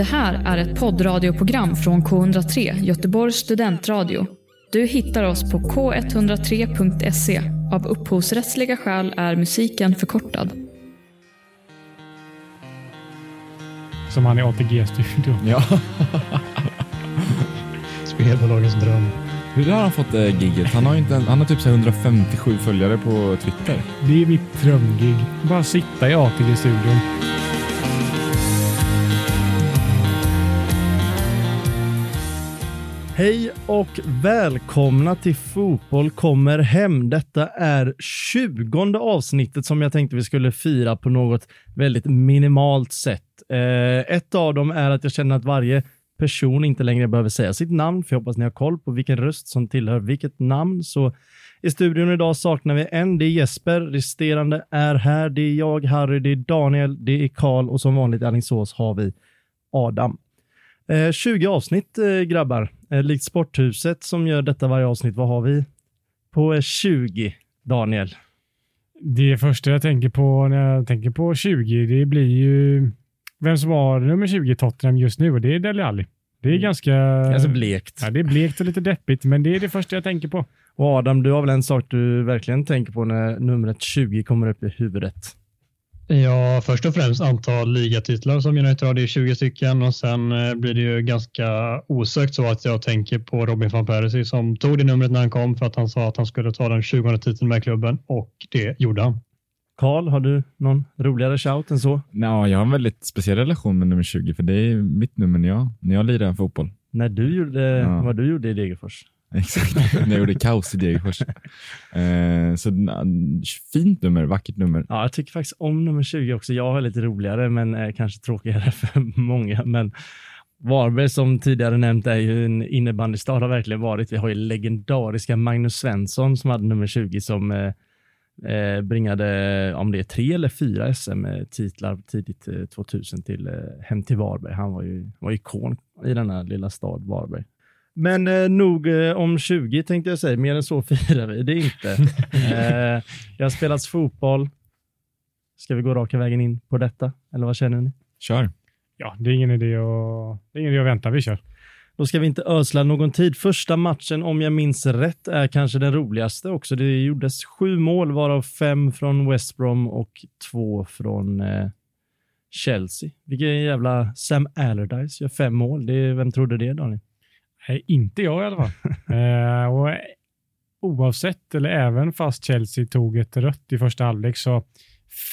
Det här är ett poddradioprogram från K103, Göteborgs studentradio. Du hittar oss på k103.se. Av upphovsrättsliga skäl är musiken förkortad. Som han i ATG-studion. Ja. Spelbolagens dröm. Hur har han fått det gigget? Han har, inte, han har typ så här 157 följare på Twitter. Det är mitt drömgig. Bara sitta i ATG-studion. Hej och välkomna till Fotboll kommer hem. Detta är 20 avsnittet som jag tänkte vi skulle fira på något väldigt minimalt sätt. Eh, ett av dem är att jag känner att varje person inte längre behöver säga sitt namn, för jag hoppas ni har koll på vilken röst som tillhör vilket namn. Så i studion idag saknar vi en, det är Jesper, resterande är här, det är jag, Harry, det är Daniel, det är Karl och som vanligt i Alingsås har vi Adam. Eh, 20 avsnitt eh, grabbar, likt Sporthuset som gör detta varje avsnitt. Vad har vi på eh, 20, Daniel? Det första jag tänker på när jag tänker på 20, det blir ju vem som har nummer 20 i Tottenham just nu och det är Dele Alli. Det är ganska... Alltså blekt. Ja, det är blekt och lite deppigt, men det är det första jag tänker på. Och Adam, du har väl en sak du verkligen tänker på när numret 20 kommer upp i huvudet? Ja, först och främst antal ligatitlar som United har, det är 20 stycken och sen eh, blir det ju ganska osökt så att jag tänker på Robin van Persie som tog det numret när han kom för att han sa att han skulle ta den 20 titeln med klubben och det gjorde han. Karl, har du någon roligare shout än så? Ja, jag har en väldigt speciell relation med nummer 20, för det är mitt nummer när jag, när jag lirar fotboll. När du gjorde, Ja. vad du gjorde i Degerfors? Exakt, när jag gjorde kaos i Degerfors. Eh, så fint nummer, vackert nummer. Ja, jag tycker faktiskt om nummer 20 också. Jag har lite roligare, men eh, kanske tråkigare för många. Men Varberg, som tidigare nämnt, är ju en innebandystad har verkligen varit. Vi har ju legendariska Magnus Svensson som hade nummer 20 som eh, eh, bringade, om det är tre eller fyra SM-titlar tidigt eh, 2000 till eh, hem till Varberg. Han var ju var ikon i denna lilla stad Varberg. Men eh, nog eh, om 20 tänkte jag säga. Mer än så firar vi det inte. eh, det har spelats fotboll. Ska vi gå raka vägen in på detta? Eller vad känner ni? Kör. Ja, det är ingen idé att, det är ingen idé att vänta. Vi kör. Då ska vi inte ösla någon tid. Första matchen, om jag minns rätt, är kanske den roligaste också. Det gjordes sju mål, varav fem från West Brom och två från eh, Chelsea. Vilken jävla Sam Allardyce gör fem mål. Det, är- vem trodde det, Daniel? Nej, inte jag i alla fall. eh, och oavsett, eller även fast Chelsea tog ett rött i första halvlek, så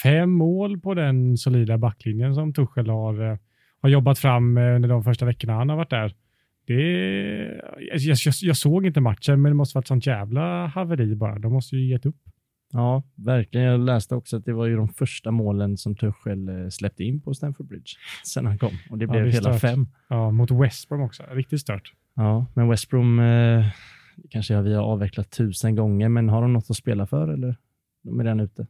fem mål på den solida backlinjen som Tuchel har, eh, har jobbat fram eh, under de första veckorna han har varit där. Det, jag, jag, jag såg inte matchen, men det måste varit sånt jävla haveri bara. De måste ju gett upp. Ja, verkligen. Jag läste också att det var ju de första målen som Tuchel eh, släppte in på Stamford Bridge sen han kom. Och det Ja, blev det är hela stört. fem. Ja, mot West Brom också. Riktigt stört. Ja, men West Brom eh, kanske vi har avvecklat tusen gånger, men har de något att spela för eller? De är redan ute.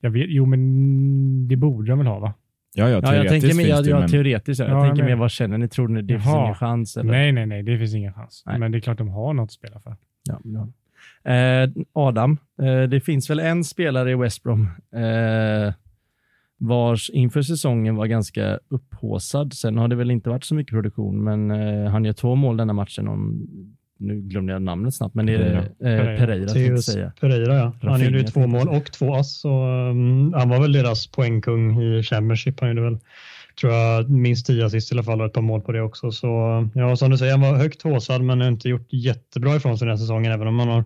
Jag vet, jo, men det borde de väl ha, va? Ja, ja, Ja, jag tänker mer, finns jag, det, jag, men teoretiskt. Jag Ja, jag tänker med. mer, vad känner ni? Tror ni det finns Jaha. ingen chans? Eller? Nej, nej, nej, det finns ingen chans. Nej. Men det är klart de har något att spela för. Ja, men ja. Adam, eh, det finns väl en spelare i West Brom eh, vars inför säsongen var ganska upphåsad. Sen har det väl inte varit så mycket produktion, men eh, han gör två mål denna matchen. Om, nu glömde jag namnet snabbt, men det är eh, Pereira. Pereira, säga. Pereira, ja. Han Rafinha, gjorde ju två mål och två ass. Så, um, han var väl deras poängkung i Championship. Han gjorde väl, tror jag, minst tio assist i alla fall och ett par mål på det också. Så ja, som du säger, han var högt håsad men har inte gjort jättebra ifrån sig den här säsongen, även om han har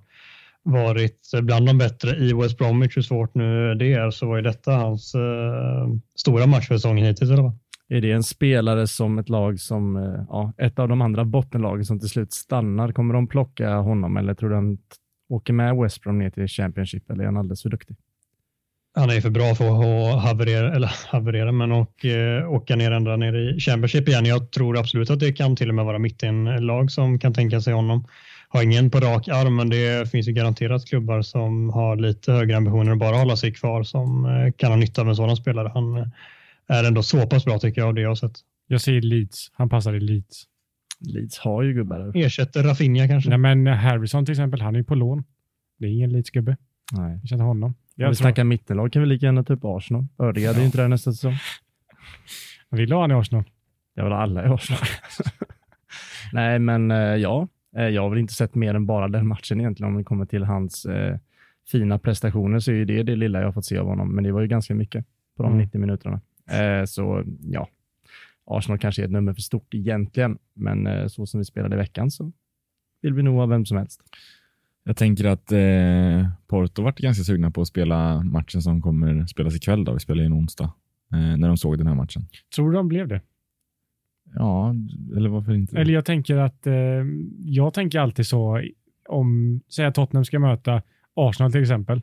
varit bland de bättre i West Bromwich. Hur svårt nu det är så var ju detta hans eh, stora match för säsongen hittills. Eller vad? Är det en spelare som ett lag som, eh, ja, ett av de andra bottenlagen som till slut stannar, kommer de plocka honom eller tror du han åker med West Brom ner till Championship eller är han alldeles för duktig? Han är ju för bra för att haverera, eller haverera, men och, eh, åka ner ända ner i Championship igen. Jag tror absolut att det kan till och med vara mittenlag som kan tänka sig honom. Har ingen på rak arm, men det finns ju garanterat klubbar som har lite högre ambitioner och bara hålla sig kvar som eh, kan ha nytta av en sådan spelare. Han eh, är ändå så pass bra tycker jag av det jag har sett. Jag säger Leeds. Han passar i Leeds. Leeds har ju gubbar där. Ersätter Rafinha kanske? Nej, men Harrison till exempel, han är ju på lån. Det är ingen Leeds-gubbe. Nej. Jag känner honom. Om vi Jag snackar mittenlag kan vi lika gärna ta upp Arsenal. Ödegaard är ju inte där nästa säsong. jag vill ha han i Arsenal. Det har väl alla i Arsenal. Nej, men eh, ja, eh, jag har väl inte sett mer än bara den matchen egentligen om det kommer till hans eh, fina prestationer så är ju det det lilla jag har fått se av honom, men det var ju ganska mycket på de Mm. 90 minuterna. Eh, så ja, Arsenal kanske är ett nummer för stort egentligen, men eh, så som vi spelade i veckan så vill vi nog ha vem som helst. Jag tänker att eh, Porto vart ganska sugna på att spela matchen som kommer spelas ikväll. Då. Vi spelar in onsdag. Eh, när de såg den här matchen. Tror du de blev det? Ja, eller varför inte? Eller jag tänker att eh, jag tänker alltid så om, säg att Tottenham ska möta Arsenal till exempel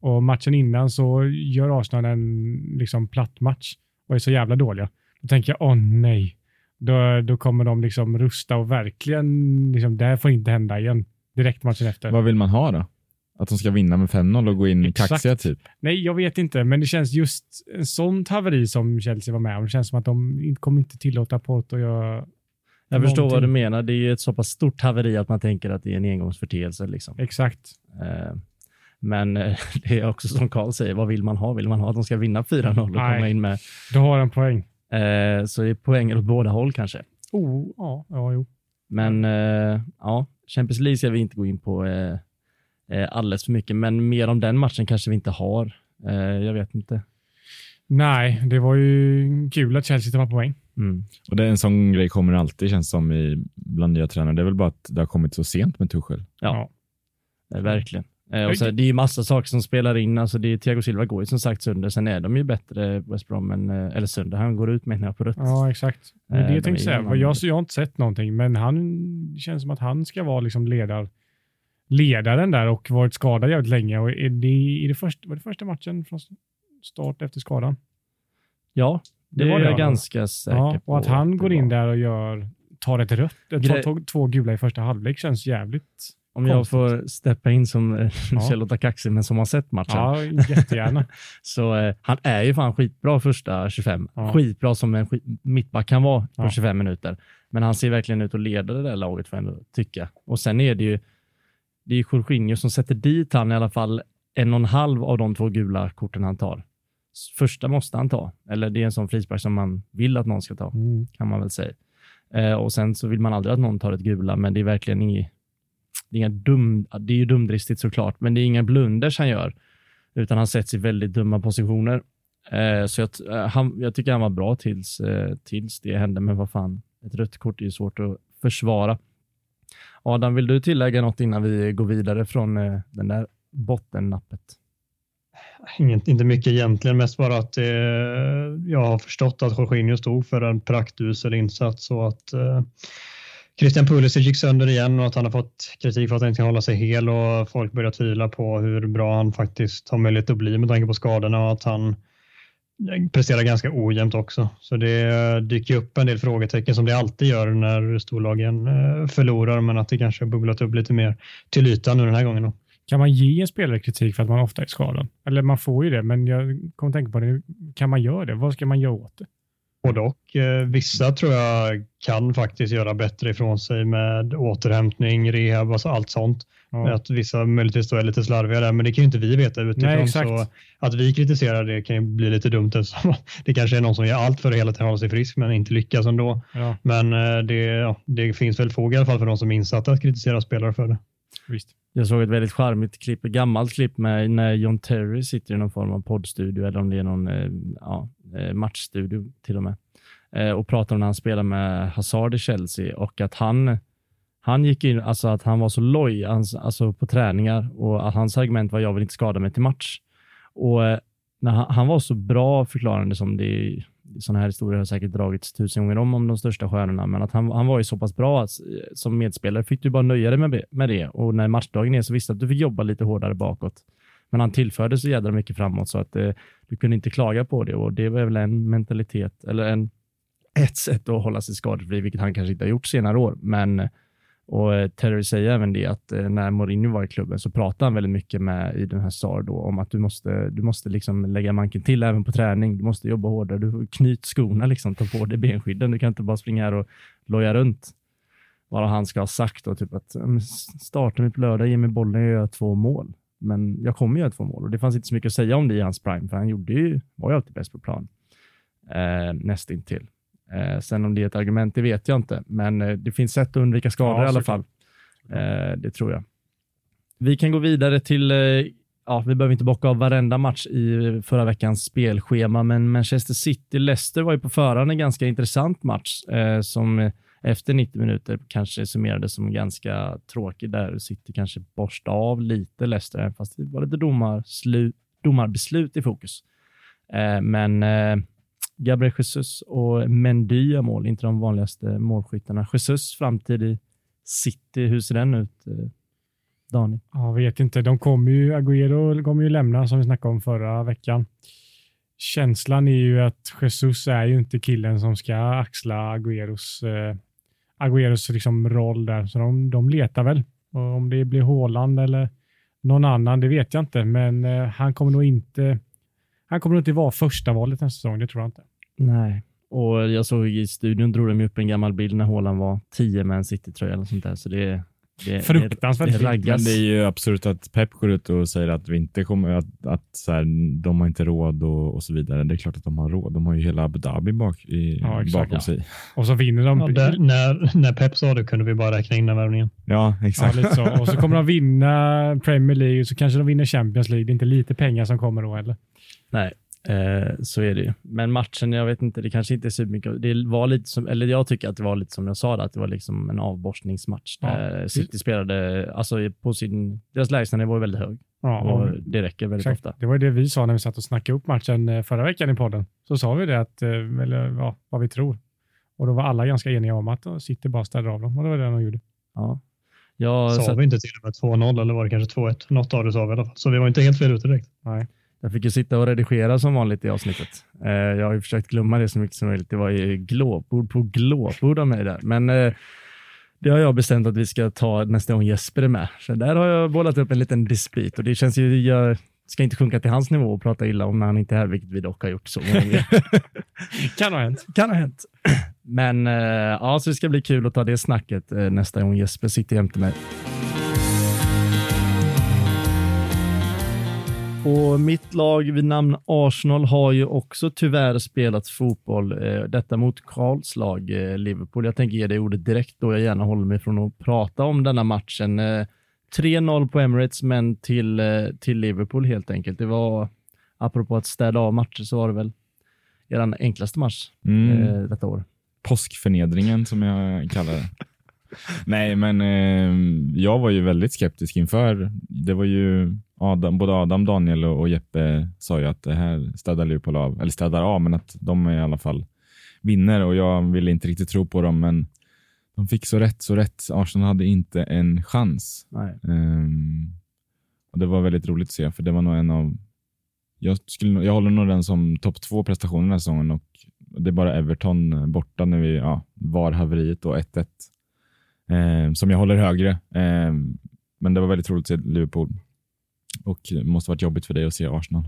och matchen innan så gör Arsenal en liksom platt match och är så jävla dåliga. Då tänker jag, åh nej. Då, då kommer de liksom rusta och verkligen, liksom, det här får inte hända igen. Direkt matchen efter. Vad vill man ha då? Att de ska vinna med 5-0 och gå in Exakt. kaxiga typ? Nej, jag vet inte, men det känns just en sånt haveri som Chelsea var med om. Det känns som att de kommer inte tillåta Porto att göra Jag förstår vad du Någonting. menar. Det är ju ett så pass stort haveri att man tänker att det är en engångsförteelse. Liksom. exakt. Eh, Men eh, det är också som Karl säger, vad vill man ha? Vill man ha att de ska vinna 4-0 och Nej. komma in med? Du har en poäng. Eh, Så det är poänger åt båda håll kanske. Oh, ja, ja, jo. Men ja, Champions League ska vi inte gå in på eh, eh, alldeles för mycket, men mer om den matchen kanske vi inte har. Eh, Jag vet inte. Nej, det var ju kul att Chelsea tar poäng. Mm. Och det är en sån grej kommer alltid känns som i, bland nya tränare. Det är väl bara att det har kommit så sent med Tuchel. Ja, eh, verkligen. Eh, Och så, det är ju massa saker som spelar in. Alltså det är, Thiago Silva går ju som sagt sönder. Sen är de ju bättre, West Brom, än, eh, eller sönder. Han går ut menar jag på rött. Ja, exakt. Det är Eh, det de jag tänkte säga. någon- Jag, jag har inte sett någonting, men han det känns som att han ska vara liksom ledar, ledaren där och varit skadad jävligt länge. Och är det, är det först, var det första matchen från start efter skadan? Ja, det, Det var det, jag ganska säker Ja, på. och att han det går in där och gör, tar ett rött, tar två, två gula i första halvlek känns jävligt. Om jag konstigt. får steppa in som eh, Ja. låta kaxig, men som har sett matchen. Ja, jättegärna. Så eh, han är ju fan skitbra första 25. Ja. Skitbra som en skit, mittback kan vara på Ja. 25 minuter. Men han ser verkligen ut att leda det där laget får jag ändå tycka. Och sen är det ju det är ju Jorginho som sätter dit han i alla fall en och en halv av de två gula korten han tar. Första måste han ta, eller det är en sån frispark som man vill att någon ska ta, Mm. kan man väl säga. Eh, och sen så vill man aldrig att någon tar ett gula, men det är verkligen inget, det är, inga dum, det är ju dumdristigt såklart, men det är inga blunders han gör, utan han sätts i väldigt dumma positioner. Eh, så jag, eh, han, jag tycker han var bra tills, eh, tills det hände, men vad fan, ett rött kort är ju svårt att försvara. Adam, vill du tillägga något innan vi går vidare från eh, den där bottennappet? Inget, inte mycket egentligen, mest bara att eh, jag har förstått att Jorginho stod för en praktusel insats och att eh, Christian Pulisic gick sönder igen och att han har fått kritik för att han inte kan hålla sig hel och folk börjar tvivla på hur bra han faktiskt har möjlighet att bli med tanke på skadorna och att han presterar ganska ojämnt också. Så det dyker upp en del frågetecken som det alltid gör när storlagen eh, förlorar men att det kanske har bubblat upp lite mer till ytan nu den här gången. Då. Kan man ge en spelare kritik för att man ofta är skadad? Eller man får ju det, men jag kommer att tänka på det. Kan man göra det? Vad ska man göra åt det? Både och. Eh, Vissa tror jag kan faktiskt göra bättre ifrån sig med återhämtning, rehab, alltså allt sånt. Ja. Att vissa möjligtvis då är lite slarviga där, men det kan ju inte vi veta utifrån. Nej, exakt. så att vi kritiserar det kan ju bli lite dumt eftersom det kanske är någon som gör allt för att hela tiden hålla sig frisk men inte lyckas ändå. Ja, Men eh, det, ja, det finns väl fog i alla fall för de som är insatta att kritisera spelare för det. visst. Jag såg ett väldigt charmigt klipp, ett gammalt klipp med när John Terry sitter i någon form av poddstudio eller om det är någon eh, ja, eh, matchstudio till och med eh, och pratar om när han spelar med Hazard i Chelsea och att han han gick in, alltså att han var så loj alltså på träningar och att hans argument var jag vill inte skada mig till match. Och när han, han var så bra förklarande som det sådana här historier har säkert dragits tusen gånger om, om de största stjärnorna, men att han, han var ju så pass bra att, som medspelare fick du bara nöja dig med, det- med det och när matchdagen är så visste att du fick jobba lite hårdare bakåt. Men han tillförde så jädra mycket framåt så att eh, du kunde inte klaga på det och det var väl en mentalitet eller en, ett sätt att hålla sig skadefri, vilket han kanske inte har gjort senare år. Men eh, och eh, Terry säger även det att eh, när Mourinho var i klubben så pratade han väldigt mycket med i den här SAR då om att du måste, du måste liksom lägga manken till även på träning. Du måste jobba hårdare. Du knyt skorna liksom, ta på dig benskydden. Du kan inte bara springa här och loja runt. Vad han ska ha sagt då, typ att starta mig på lördag, ge mig bollen, jag gör två mål. Men jag kommer göra två mål och det fanns inte så mycket att säga om det i hans prime, för han gjorde ju, var ju alltid bäst på plan. Eh, nästintill. Eh, sen om det är ett argument, det vet jag inte, men eh, det finns sätt att undvika skador Ja, i alla fall. Eh, det tror jag. Vi kan gå vidare till, eh, ja, vi behöver inte bocka av varenda match i förra veckans spelschema, men Manchester City-Leicester var ju på förhand en ganska intressant match eh, som eh, efter 90 minuter kanske summerades som ganska tråkig där City kanske borstade av lite Leicester, fast det var lite domarslu- domarbeslut i fokus. Men Gabriel Jesus och Mendy gör mål, inte de vanligaste målskyttarna. Jesus framtid i City, hur ser den ut? Eh, Daniel? Jag vet inte. De kommer ju, Agüero kommer ju lämna som vi snackade om förra veckan. Känslan är ju att Jesus är ju inte killen som ska axla Agüeros, eh, Agüeros liksom roll där. Så de, de letar väl. Och om det blir Haaland eller någon annan, det vet jag inte. Men eh, han kommer nog inte han kommer inte vara första valet nästa säsong, det tror jag inte. Nej. Och jag såg i studion drog de upp en gammal bild när Haaland var 10 med en City-tröja eller sånt där. Så det, det, Fruktansvärt det, det Men det är ju absurt att Pep går ut och säger att vi inte kommer, att, att så här, de har inte råd och, och så vidare. Det är klart att de har råd. De har ju hela Abu Dhabi bak, i, Ja, exakt, bakom ja. sig. Och så vinner de. Ja, där, när, när Pep sa det kunde vi bara räkna in den värvningen. Ja, Ja, exakt. lite så. Och så kommer de vinna Premier League och så kanske de vinner Champions League. Det är inte lite pengar som kommer då heller. Nej, eh, så är det ju. Men matchen, jag vet inte, det kanske inte är så mycket. Det var lite som, eller jag tycker att det var lite som jag sa, där, att det var liksom en avborstningsmatch. Ja. Där City spelade, alltså på sin, deras lägstanivå är väldigt hög Ja, och det räcker väldigt exakt. ofta. Det var det vi sa när vi satt och snackade upp matchen eh, förra veckan i podden. Så sa vi det, att, eh, eller ja, vad vi tror. Och då var alla ganska eniga om att City bara städade av dem och det var det de gjorde. Ja. Jag, Sa vi inte till och med 2-0 eller var det kanske 2-1? Något av det sa vi i alla fall. Så vi var inte helt fel ute direkt. Nej. Jag fick ju sitta och redigera som vanligt i avsnittet. Eh, jag har ju försökt glömma det så mycket som möjligt. Det var ju glåpord på glåpord av mig där. Men eh, det har jag bestämt att vi ska ta nästa gång Jesper är med. Så där har jag bollat upp en liten dispyt och det känns ju, jag ska inte sjunka till hans nivå och prata illa om när han inte är här, vilket vi dock har gjort så många gånger. Kan ha hänt. kan ha hänt. Men eh, ja, så det ska bli kul att ta det snacket eh, nästa gång Jesper sitter jämte mig. Och mitt lag vid namn Arsenal har ju också tyvärr spelat fotboll. Eh, detta mot Karls lag eh, Liverpool. Jag tänker ge dig ordet direkt då jag gärna håller mig från att prata om denna matchen. Eh, 3-0 på Emirates, men till, eh, till Liverpool helt enkelt. Det var, apropå att städa av matcher, så var det väl er enklaste match Mm. eh, detta år. Påskförnedringen som jag kallar det. Nej, men eh, jag var ju väldigt skeptisk inför. Det var ju Adam, både Adam, Daniel och, Jeppe sa ju att det här städar Liverpool av, eller städar av, men att de i alla fall vinner och jag ville inte riktigt tro på dem, men de fick så rätt, så rätt. Arsenal hade inte en chans. Ehm, och Det var väldigt roligt att se, för det var nog en av... Jag, skulle, jag håller nog den som topp två prestationen den här säsongen och det är bara Everton borta när vi ja, var haveriet och 1-1 ehm, som jag håller högre. Ehm, men det var väldigt roligt att se Liverpool och det måste varit jobbigt för dig att se Arsenal.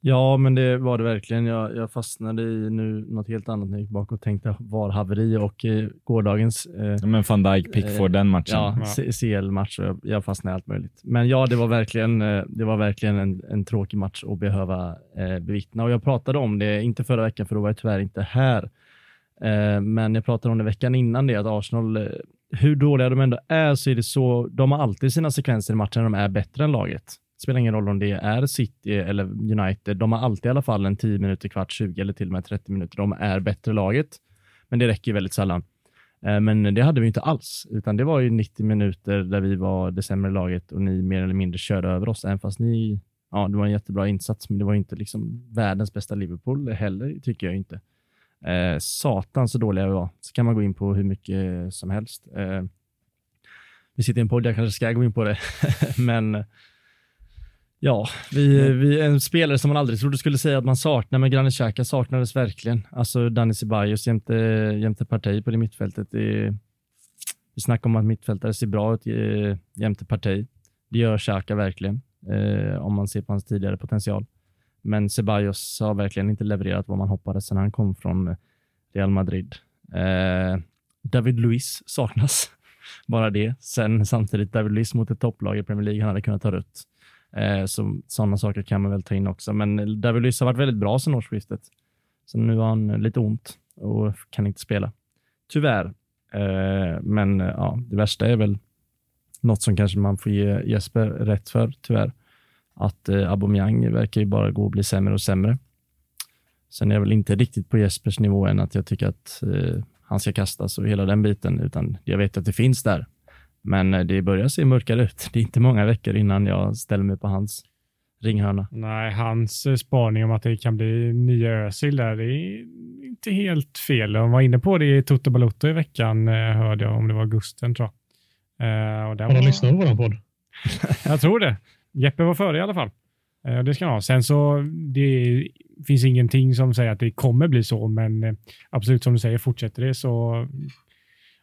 Ja, men det var det verkligen. Jag, jag fastnade i nu något helt annat när jag gick bak och tänkte var haveri och eh, gårdagens eh, Ja, men van Dijk, Pickford, Eh, den matchen. ja, CL-match. och Jag, jag fastnade i allt möjligt. Men ja, det var verkligen, eh, det var verkligen en, en tråkig match att behöva eh, bevittna. Och jag pratade om det, inte förra veckan för då var jag tyvärr inte här. Eh, men jag pratade om det veckan innan det, att Arsenal, eh, hur dåliga de ändå är, så är det så, de har alltid sina sekvenser i matchen när de är bättre än laget. Det spelar ingen roll om det är City eller United. De har alltid i alla fall en 10 minuter, kvart, 20 eller till och med 30 minuter. De är bättre laget. Men det räcker väldigt sällan. Eh, men det hade vi inte alls, utan det var ju 90 minuter där vi var det sämre laget och ni mer eller mindre körde över oss, även fast ni, ja, det var en jättebra insats, men det var inte liksom världens bästa Liverpool heller, tycker jag inte. Eh, satan så dåliga vi var. Så kan man gå in på hur mycket som helst. Eh, vi sitter i en podd, jag kanske ska gå in på det, men Ja, vi, vi, en spelare som man aldrig trodde skulle säga att man saknar, men Granit Xhaka saknades verkligen. Alltså Dani Ceballos jämte, jämte Partey på det mittfältet. Det, vi snackar om att mittfältare ser bra ut eh, jämte Partey. Det gör Xhaka verkligen, eh, om man ser på hans tidigare potential. Men Ceballos har verkligen inte levererat vad man hoppades när han kom från eh, Real Madrid. Eh, David Luiz saknas, bara det. Sen samtidigt David Luiz mot ett topplag i Premier League, han hade kunnat ta rött. Eh, så, sådana saker kan man väl ta in också. Men David Luiz har varit väldigt bra sedan årsskiftet. Så nu har han eh, lite ont. och kan inte spela. Tyvärr. Eh, men eh, ja, det värsta är väl något som kanske man får ge Jesper rätt för, tyvärr. Att eh, Aubameyang verkar ju bara gå och bli sämre och sämre. Sen är jag väl inte riktigt på Jespers nivå än att jag tycker att eh, han ska kastas och hela den biten, utan jag vet att det finns där. Men eh, det börjar se mörkare ut. Det är inte många veckor innan jag ställer mig på hans ringhörna. Nej, hans eh, spaning om att det kan bli nya Özil där, det är inte helt fel. De var inne på det i Toto Balotto i veckan, eh, hörde jag, om det var Gusten tror jag. Och Har de lyssnat på vår podd? jag tror det. Jeppe var före i alla fall. Uh, det ska han ha. Sen så, det finns ingenting som säger att det kommer bli så, men uh, absolut som du säger, fortsätter det så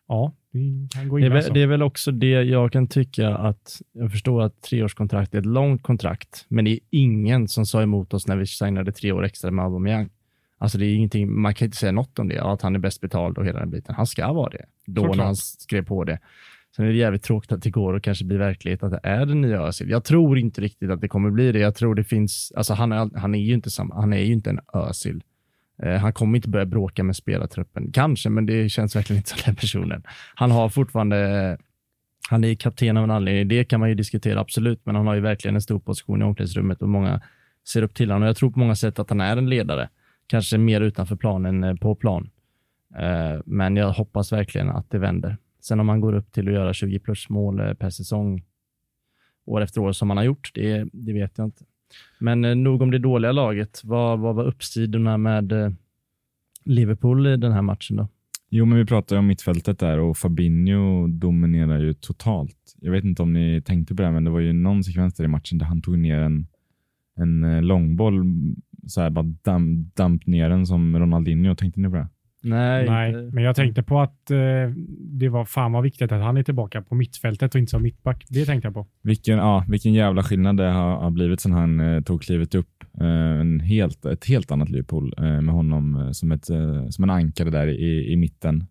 ja, det kan gå in det är, väl, alltså. det är väl också det jag kan tycka att, jag förstår att treårskontrakt är ett långt kontrakt, men det är ingen som sa emot oss när vi signade tre år extra med Aubameyang. Alltså det är ingenting, man kan inte säga något om det, att han är bäst betald och hela den biten. Han ska vara det, då Såklart. när han skrev på det. Sen är det jävligt tråkigt att det går och kanske blir verklighet att det är den nya Özil. Jag tror inte riktigt att det kommer bli det. Jag tror det finns, alltså han är, han är ju inte samma, han är ju inte en Özil. Eh, han kommer inte börja bråka med spelartruppen. Kanske, men det känns verkligen inte som den personen. Han har fortfarande, han är kapten av en anledning. Det kan man ju diskutera, absolut, men han har ju verkligen en stor position i omklädningsrummet och många ser upp till honom. Jag tror på många sätt att han är en ledare. Kanske mer utanför planen på plan. Eh, men jag hoppas verkligen att det vänder. Sen om han går upp till att göra 20 plus mål eh, per säsong år efter år som han har gjort, det, det vet jag inte. Men eh, nog om det dåliga laget. Vad, vad var uppsidorna med eh, Liverpool i den här matchen då? Jo, men vi pratade ju om mittfältet där och Fabinho dominerar ju totalt. Jag vet inte om ni tänkte på det, men det var ju någon sekvens där i matchen där han tog ner en, en eh, långboll, så här bara damp, damp ner den som Ronaldinho. Tänkte ni på det? Nej, Nej, men jag tänkte på att eh, det var fan vad viktigt att han är tillbaka på mittfältet och inte som mittback. Det tänkte jag på. Vilken, ja, vilken jävla skillnad det har, har blivit sedan han eh, tog klivet upp. Eh, en helt, ett helt annat Liverpool eh, med honom eh, som, ett, eh, som en ankare där i, i mitten.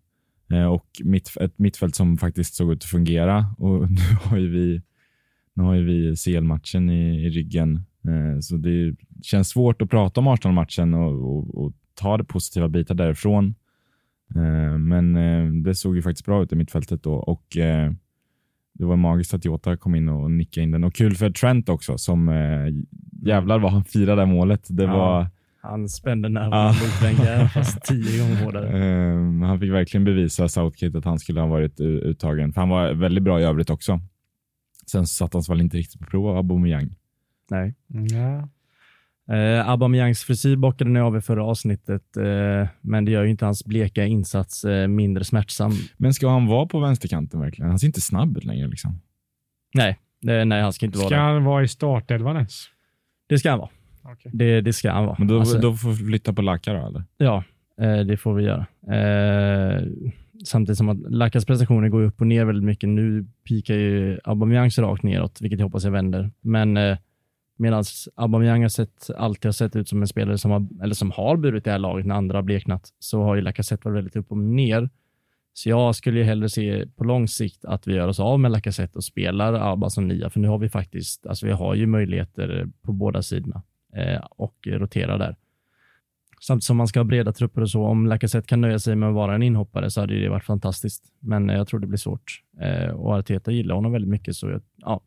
Eh, och mitt, ett mittfält som faktiskt såg ut att fungera. Och nu har ju vi, nu har ju vi CL-matchen i, i ryggen. Eh, så det känns svårt att prata om Arsenal-matchen och, och, och ta det positiva bitar därifrån. Eh, men eh, det såg ju faktiskt bra ut i mittfältet då. Och, eh, det var magiskt att Jota kom in och nickade in den. Och kul för Trent också, som jävlar vad han firade målet. Det Ja. var, Han spände nerverna mot Wenger fast tio gånger hårdare. han fick verkligen bevisa Southgate att han skulle ha varit uttagen. För han var väldigt bra i övrigt också. Sen satt han väl inte riktigt på prov av Aubameyang. Nej. Ja. Eh, Aubameyangs frisyr bockade ni av i förra avsnittet, eh, men det gör ju inte hans bleka insats eh, mindre smärtsam. Men ska han vara på vänsterkanten verkligen? Han ser inte snabb ut längre. Liksom. Nej, det, nej han ska inte vara Ska han vara i startelvan ens? Det ska han vara. Okej. Det, det ska han vara. Men då, Alltså, då får vi flytta på Laka då, eller? Ja, eh, det får vi göra. Eh, samtidigt som att Lakas prestationer går upp och ner väldigt mycket. Nu pikar ju Aubameyangs rakt neråt, vilket jag hoppas jag vänder. Men eh, medan Aubameyang har sett, alltid har sett ut som en spelare som har, eller som har burit det här laget när andra har bleknat, så har ju Lacazette varit väldigt upp och ner. Så jag skulle ju hellre se på lång sikt att vi gör oss av med Lacazette och spelar Abba som nia, för nu har vi faktiskt, alltså vi har ju möjligheter på båda sidorna eh, och rotera där. Samtidigt som man ska ha breda trupper och så. Om Lacazette kan nöja sig med att vara en inhoppare så hade det varit fantastiskt. Men jag tror det blir svårt. Eh, och Arteta gillar honom väldigt mycket. Så jag, ja,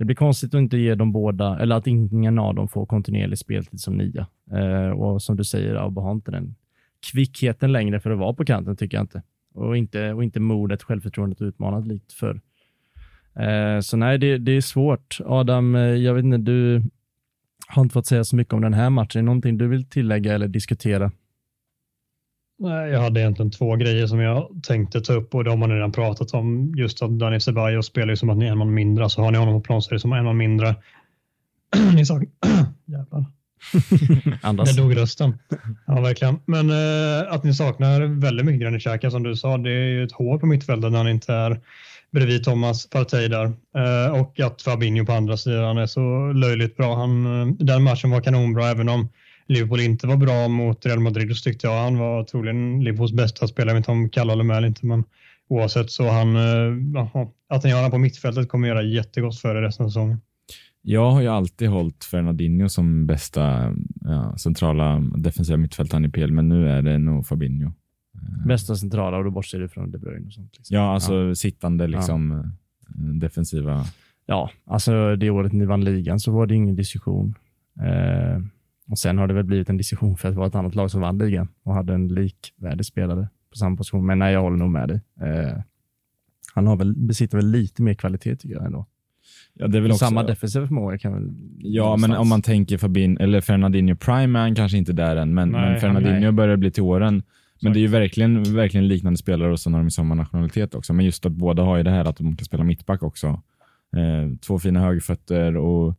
det blir konstigt att inte ge dem båda, eller att ingen av dem får kontinuerlig speltid som nia. Eh, och som du säger, Abba har inte den kvickheten längre för att vara på kanten, tycker jag inte. Och inte, och inte modet, självförtroendet utmanat likt för. Eh, så nej, det, det är svårt. Adam, eh, jag vet inte, du har inte fått säga så mycket om den här matchen. Är det någonting du vill tillägga eller diskutera? Jag hade egentligen två grejer som jag tänkte ta upp och de har ni redan pratat om. Just att Daniel Ceballos spelar ju som att ni är en man mindre, så har ni honom på plan så är det som en man mindre. ni sa... Jävlar. Andas. Där dog rösten. Ja, verkligen. Men eh, att ni saknar väldigt mycket Granit Xhaka som du sa. Det är ju ett hår på mittfältet när han inte är bredvid Thomas Partey där. Eh, och att Fabinho på andra sidan är så löjligt bra. Han, eh, den matchen var kanonbra även om Liverpool inte var bra mot Real Madrid så tyckte jag han var troligen Liverpools bästa spelare. Jag vet inte om Kalle håller med eller inte men oavsett så han, eh, att ni har honom på mittfältet kommer göra jättegott för er resten av säsongen. Jag har ju alltid hållit Fernandinho som bästa ja, centrala defensiva mittfältaren i PL, men nu är det nog Fabinho. Bästa centrala och då bortser du från De Bruyne och sånt. Liksom. Ja, alltså sittande liksom eh, defensiva. Ja, alltså det året ni vann ligan så var det ingen diskussion. Eh, och Sen har det väl blivit en diskussion för att det var ett annat lag som vann ligan och hade en likvärdig spelare på samma position. Men nej, jag håller nog med dig. Eh, han har väl, besitter väl lite mer kvalitet tycker jag ändå. Ja, det är väl också, Samma defensiva förmåga kan väl... Ja, men någonstans- om man tänker Fabin, eller Fernandinho Prime är han kanske inte där än, men, Nej, men Fernandinho nej. börjar bli till åren. Men det är ju verkligen, verkligen liknande spelare och så har de samma nationalitet också. Men just att båda har ju det här att de kan spela mittback också. Eh, två fina högerfötter och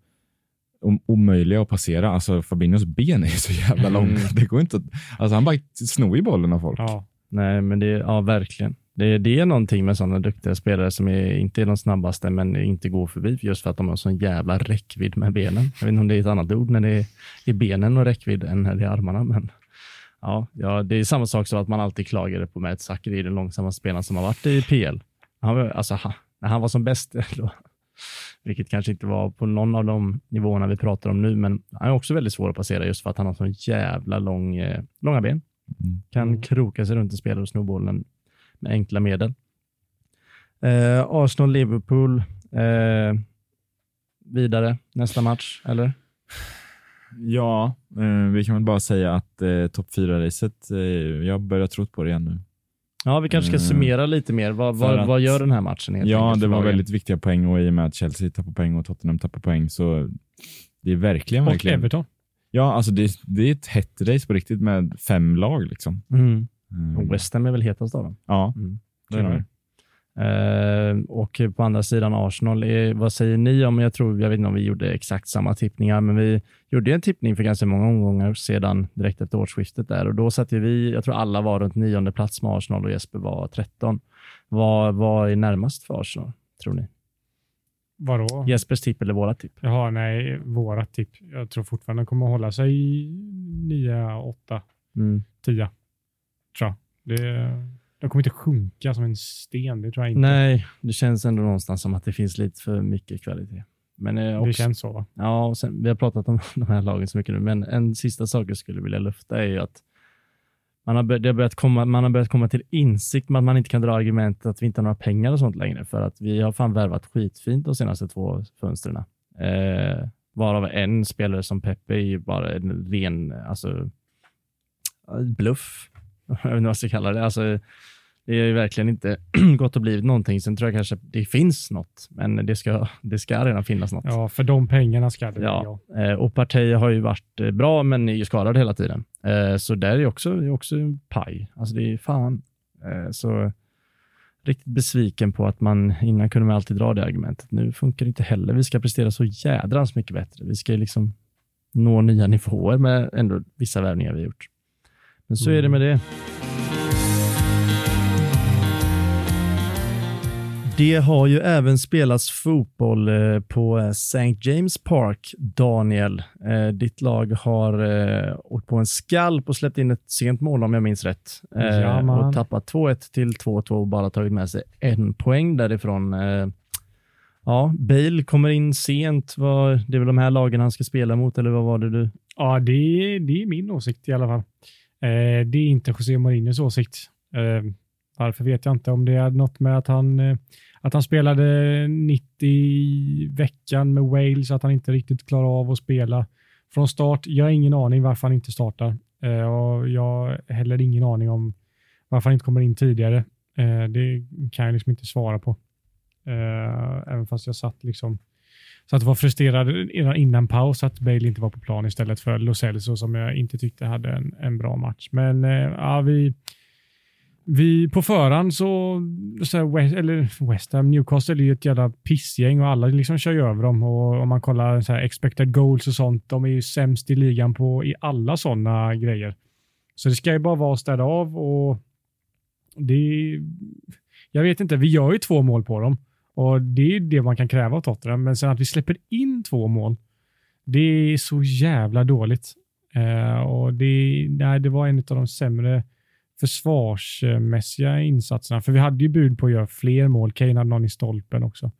omöjliga att passera. Alltså Fabinhos ben är så jävla Mm. långa. Det går inte att, alltså han bara snor ju bollen av folk. Ja. Nej, men det, ja, verkligen. Det, det är någonting med sådana duktiga spelare som är, inte är de snabbaste, men inte går förbi just för att de har sån jävla räckvidd med benen. Jag vet inte om det är ett annat ord när det är i benen och räckvidd än när det är armarna, men ja, ja, det är samma sak som att man alltid klagade på Mert Zakri, den långsamma spelaren som har varit i PL. Han alltså, ha, när han var som bäst, då, vilket kanske inte var på någon av de nivåerna vi pratar om nu, men han är också väldigt svår att passera just för att han har så jävla lång, eh, långa ben. Mm. Kan kroka sig runt en spelare och sno bollen med enkla medel. Eh, Arsenal-Liverpool. Eh, vidare nästa match, eller? Ja, eh, vi kan väl bara säga att eh, topp 4-racet, eh, jag börjar tro på det igen nu. Ja, vi kanske ska Mm. summera lite mer. Vad, vad, att- vad gör den här matchen? helt Ja, enkelt det var lagen? väldigt viktiga poäng och i och med att Chelsea tappar poäng och Tottenham tappar poäng så det är verkligen, Och verkligen. Everton. Ja, alltså det, det är ett hett race på riktigt med fem lag liksom. Mm. Mm. Och West Ham är väl hetast av dem. Ja, Mm. det är det. Eh, och på andra sidan Arsenal, eh, vad säger ni om, jag tror, jag vet inte om vi gjorde exakt samma tippningar, men vi gjorde en tippning för ganska många omgångar sedan direkt efter årsskiftet där och då satt ju vi, jag tror alla var runt nionde plats med Arsenal och Jesper var 13. Vad, vad är närmast för Arsenal, tror ni? Vadå? Jespers tipp eller våra tipp? Jaha, nej, våra tipp. Jag tror fortfarande de kommer att hålla sig i 9, 8, Mm. 10. Tror jag. Det, de kommer inte sjunka som en sten, det tror jag inte. Nej, det känns ändå någonstans som att det finns lite för mycket kvalitet. Men eh, också, det känns så va? Ja, och sen, vi har pratat om de här lagen så mycket nu, men en sista sak jag skulle vilja lufta är ju att man har, bör, det har börjat komma, man har börjat komma till insikt med att man inte kan dra argumentet att vi inte har några pengar och sånt längre, för att vi har fan värvat skitfint de senaste två fönstren. Eh, varav en spelare som Pepe är ju bara en ren alltså, bluff. Jag vet inte vad jag ska kalla det. Alltså, det är ju verkligen inte gått och blivit någonting. Sen tror jag kanske det finns något, men det ska, det ska redan finnas något. Ja, för de pengarna ska det Ja, ja. eh, och Partey har ju varit eh, bra, men är ju skadad hela tiden. Eh, så där är också, är också paj. Alltså det är fan. Så riktigt besviken på att man, innan kunde man alltid dra det argumentet. Nu funkar det inte heller. Vi ska prestera så jädrans mycket bättre. Vi ska ju liksom nå nya nivåer med ändå vissa värvningar vi har gjort. Men så är det med det. Det har ju även spelats fotboll eh, på eh, St. James Park, Daniel. Eh, ditt lag har åkt på en skalp och släppt in ett sent mål om jag minns rätt. Ja, och tappat 2-1 till 2-2 och bara tagit med sig en poäng därifrån. Ja, Bale kommer in sent. Det är väl de här lagen han ska spela mot, eller vad var det du? Ja, det är, det är min åsikt i alla fall. Eh, det är inte José Mourinhos åsikt. Eh, varför vet jag inte. Om det är något med att han, eh, att han spelade 90 i veckan med Wales, att han inte riktigt klarar av att spela från start. Jag har ingen aning varför han inte startar. Eh, och jag har heller ingen aning om varför han inte kommer in tidigare. Eh, det kan jag liksom inte svara på. Eh, även fast jag satt liksom så att var frustrerad redan innan paus att Bale inte var på plan istället för Lo Celso som jag inte tyckte hade en, en bra match. Men eh, ja, vi, vi på förhand så, så här, West, eller West Ham, Newcastle är ju ett jävla pissgäng och alla liksom kör ju över dem. Och om man kollar så här expected goals och sånt, de är ju sämst i ligan på i alla sådana grejer. Så det ska ju bara vara att städa av och det jag vet inte, vi gör ju två mål på dem. Och Det är det man kan kräva av Tottenham, men sen att vi släpper in två mål, det är så jävla dåligt. Eh, och det, nej, det var en av de sämre försvarsmässiga insatserna, för vi hade ju bud på att göra fler mål. Kane hade någon i stolpen också.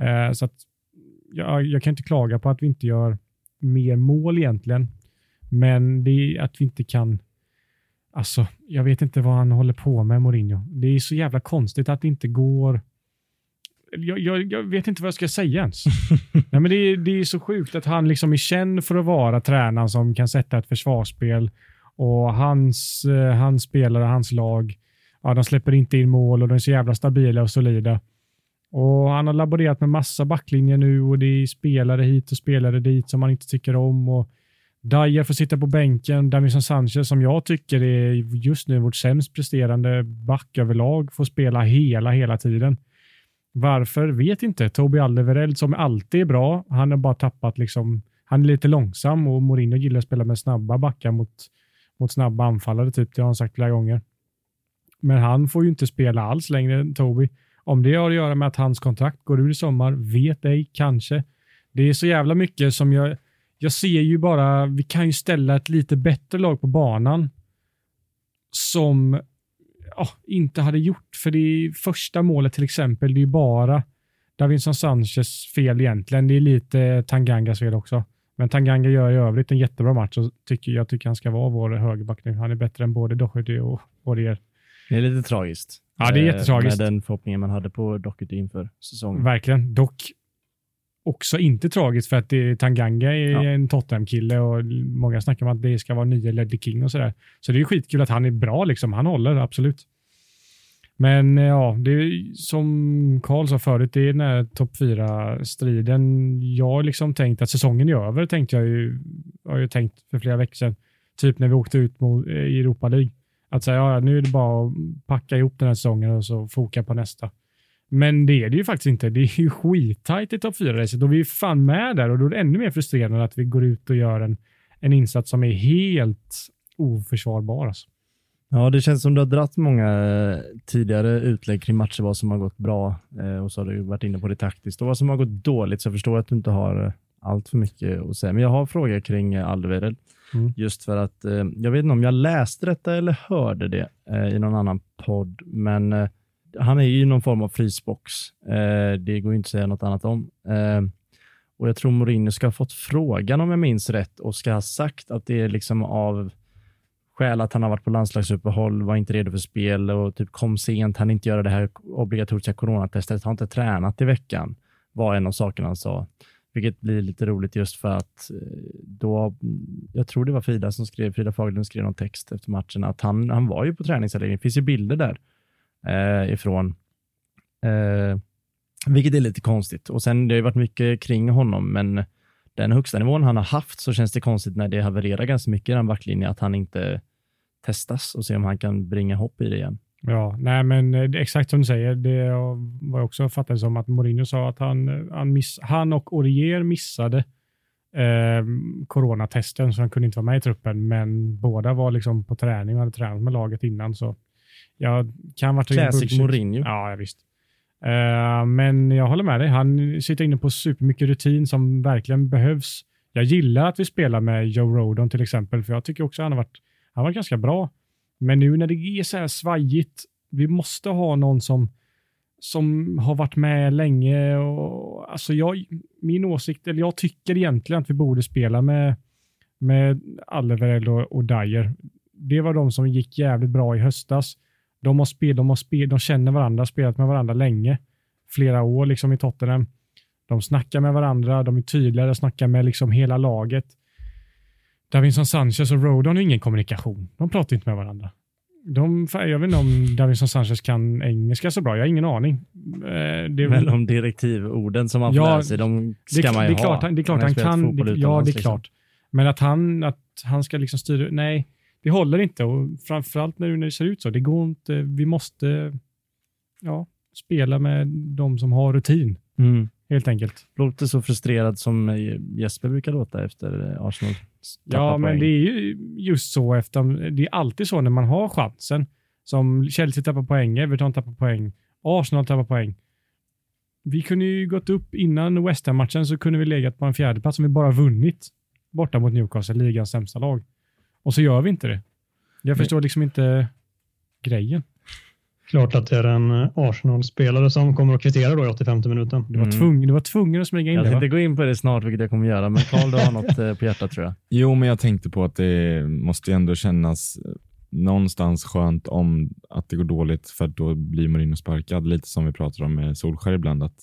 Eh, så att, jag, jag kan inte klaga på att vi inte gör mer mål egentligen, men det är att vi inte kan Alltså, jag vet inte vad han håller på med, Mourinho. Det är så jävla konstigt att det inte går... Jag, jag, jag vet inte vad jag ska säga ens. Nej, men det, är, det är så sjukt att han liksom är känd för att vara tränaren som kan sätta ett försvarsspel och hans, eh, hans spelare, hans lag, ja, de släpper inte in mål och de är så jävla stabila och solida. Och Han har laborerat med massa backlinjer nu och det är spelare hit och spelare dit som man inte tycker om. Och Dyer får sitta på bänken. Davison Sanchez, som jag tycker är just nu vårt sämst presterande back överlag, får spela hela, hela tiden. Varför? Vet inte. Toby Alderweireld, som alltid är bra, han har bara tappat liksom, han är lite långsam och Mourinho gillar att spela med snabba backar mot, mot snabba anfallare, typ. Det har han sagt flera gånger. Men han får ju inte spela alls längre, Toby. Om det har att göra med att hans kontrakt går ur i sommar, vet ej, kanske. Det är så jävla mycket som jag jag ser ju bara, vi kan ju ställa ett lite bättre lag på banan som ja, inte hade gjort, för det första målet till exempel, det är bara Davinson Sanchez fel egentligen. Det är lite Tangangas fel också. Men Tanganga gör i övrigt en jättebra match och tycker, jag tycker han ska vara vår högerback nu. Han är bättre än både Doherty och Aurier. Det är lite tragiskt. Ja, det är jättetragiskt. Med den förhoppningen man hade på Doherty inför säsongen. Verkligen. Dock också inte tragiskt för att det, Tanganga är ja. en Tottenham-kille och många snackar om att det ska vara nya Ledley King och sådär. Så det är skitkul att han är bra, liksom. han håller absolut. Men ja, det är som Karl sa förut, det är den här topp 4-striden. Jag har liksom tänkt att säsongen är över, tänkte jag ju, har jag tänkt för flera veckor sedan. Typ när vi åkte ut mot, i Europa League. Att säga, ja, nu är det bara att packa ihop den här säsongen och så foka på nästa. Men det är det ju faktiskt inte. Det är ju skittajt i topp 4-racet och vi är fan med där och då är det ännu mer frustrerande att vi går ut och gör en, en insats som är helt oförsvarbar. Alltså. Ja, det känns som du har dratt många eh, tidigare utlägg kring matcher, vad som har gått bra eh, och så har du varit inne på det taktiskt och vad som har gått dåligt. Så jag förstår att du inte har eh, allt för mycket att säga. Men jag har frågor kring Alderweireld. Mm. Just för att jag vet inte om jag läste detta eller hörde det i någon annan podd, men han är ju någon form av frysbox. Eh, det går inte att säga något annat om. Eh, och Jag tror Mourinho ska ha fått frågan, om jag minns rätt, och ska ha sagt att det är liksom av skäl att han har varit på landslagsuppehåll, var inte redo för spel och typ kom sent, han inte göra det här obligatoriska coronatestet, har inte tränat i veckan, var en av sakerna han sa. Vilket blir lite roligt just för att eh, då, jag tror det var Frida som skrev, Frida Fagerlund skrev någon text efter matchen, att han, han var ju på träningsanläggningen. Det finns ju bilder där eh, ifrån. Eh, vilket är lite konstigt. Och sen Det har ju varit mycket kring honom, men den högsta nivån han har haft så känns det konstigt när det havererar ganska mycket i den backlinjen att han inte testas och se om han kan bringa hopp i det igen. Ja, nej men eh, exakt som du säger. Det var också fattat som att Mourinho sa att han, eh, han, miss, han och Orier missade eh, coronatesten så han kunde inte vara med i truppen, men båda var liksom på träning och hade tränat med laget innan. Så jag kan vara Classic Mourinho. Ja, ja visst. Uh, men jag håller med dig. Han sitter inne på supermycket rutin som verkligen behövs. Jag gillar att vi spelar med Joe Rodon till exempel, för jag tycker också han har varit, han har varit ganska bra. Men nu när det är så här svajigt, vi måste ha någon som, som har varit med länge. Och, alltså jag, min åsikt, eller jag tycker egentligen att vi borde spela med, med Alderweireld och, och Dyer. Det var de som gick jävligt bra i höstas. De, har spel, de, har spel, de känner varandra, spelat med varandra länge. Flera år liksom i Tottenham. De snackar med varandra, de är tydliga, de snackar med liksom hela laget. Davinson Sanchez och Rodon har ingen kommunikation. De pratar inte med varandra. De, jag vet inte om Davinson Sanchez kan engelska så bra. Jag har ingen aning. Eh, det, Men de direktivorden som man får ja, lära sig, de ska det, man ju det är klart, ha. Det är klart han, kan. Det, ja, det är liksom. klart. Men att han, att han ska liksom styra... Nej, det håller inte och framförallt när det ser ut så. Det går inte. Vi måste ja, spela med de som har rutin. Mm. Helt enkelt. Låter så frustrerad som Jesper brukar låta efter Arsenal. Ja, poäng. men det är ju just så efter. Det är alltid så när man har chansen. Som Chelsea tappar poäng, Everton tappar poäng, Arsenal tappar poäng. Vi kunde ju gått upp innan West Ham-matchen så kunde vi legat på en fjärde plats om vi bara vunnit borta mot Newcastle, ligans sämsta lag. Och så gör vi inte det. Jag förstår liksom inte grejen. Klart att det är en Arsenal-spelare som kommer att kvittera då i 85 minuten. Du var, mm. tvungen, du var tvungen att smyga in jag det. Jag tänkte gå in på det snart, vilket jag kommer göra, men Karl, du har något eh, på hjärtat tror jag. Jo, men jag tänkte på att det måste ändå kännas någonstans skönt om att det går dåligt för då blir Mourinho sparkad. Lite som vi pratar om med Solskär ibland. Att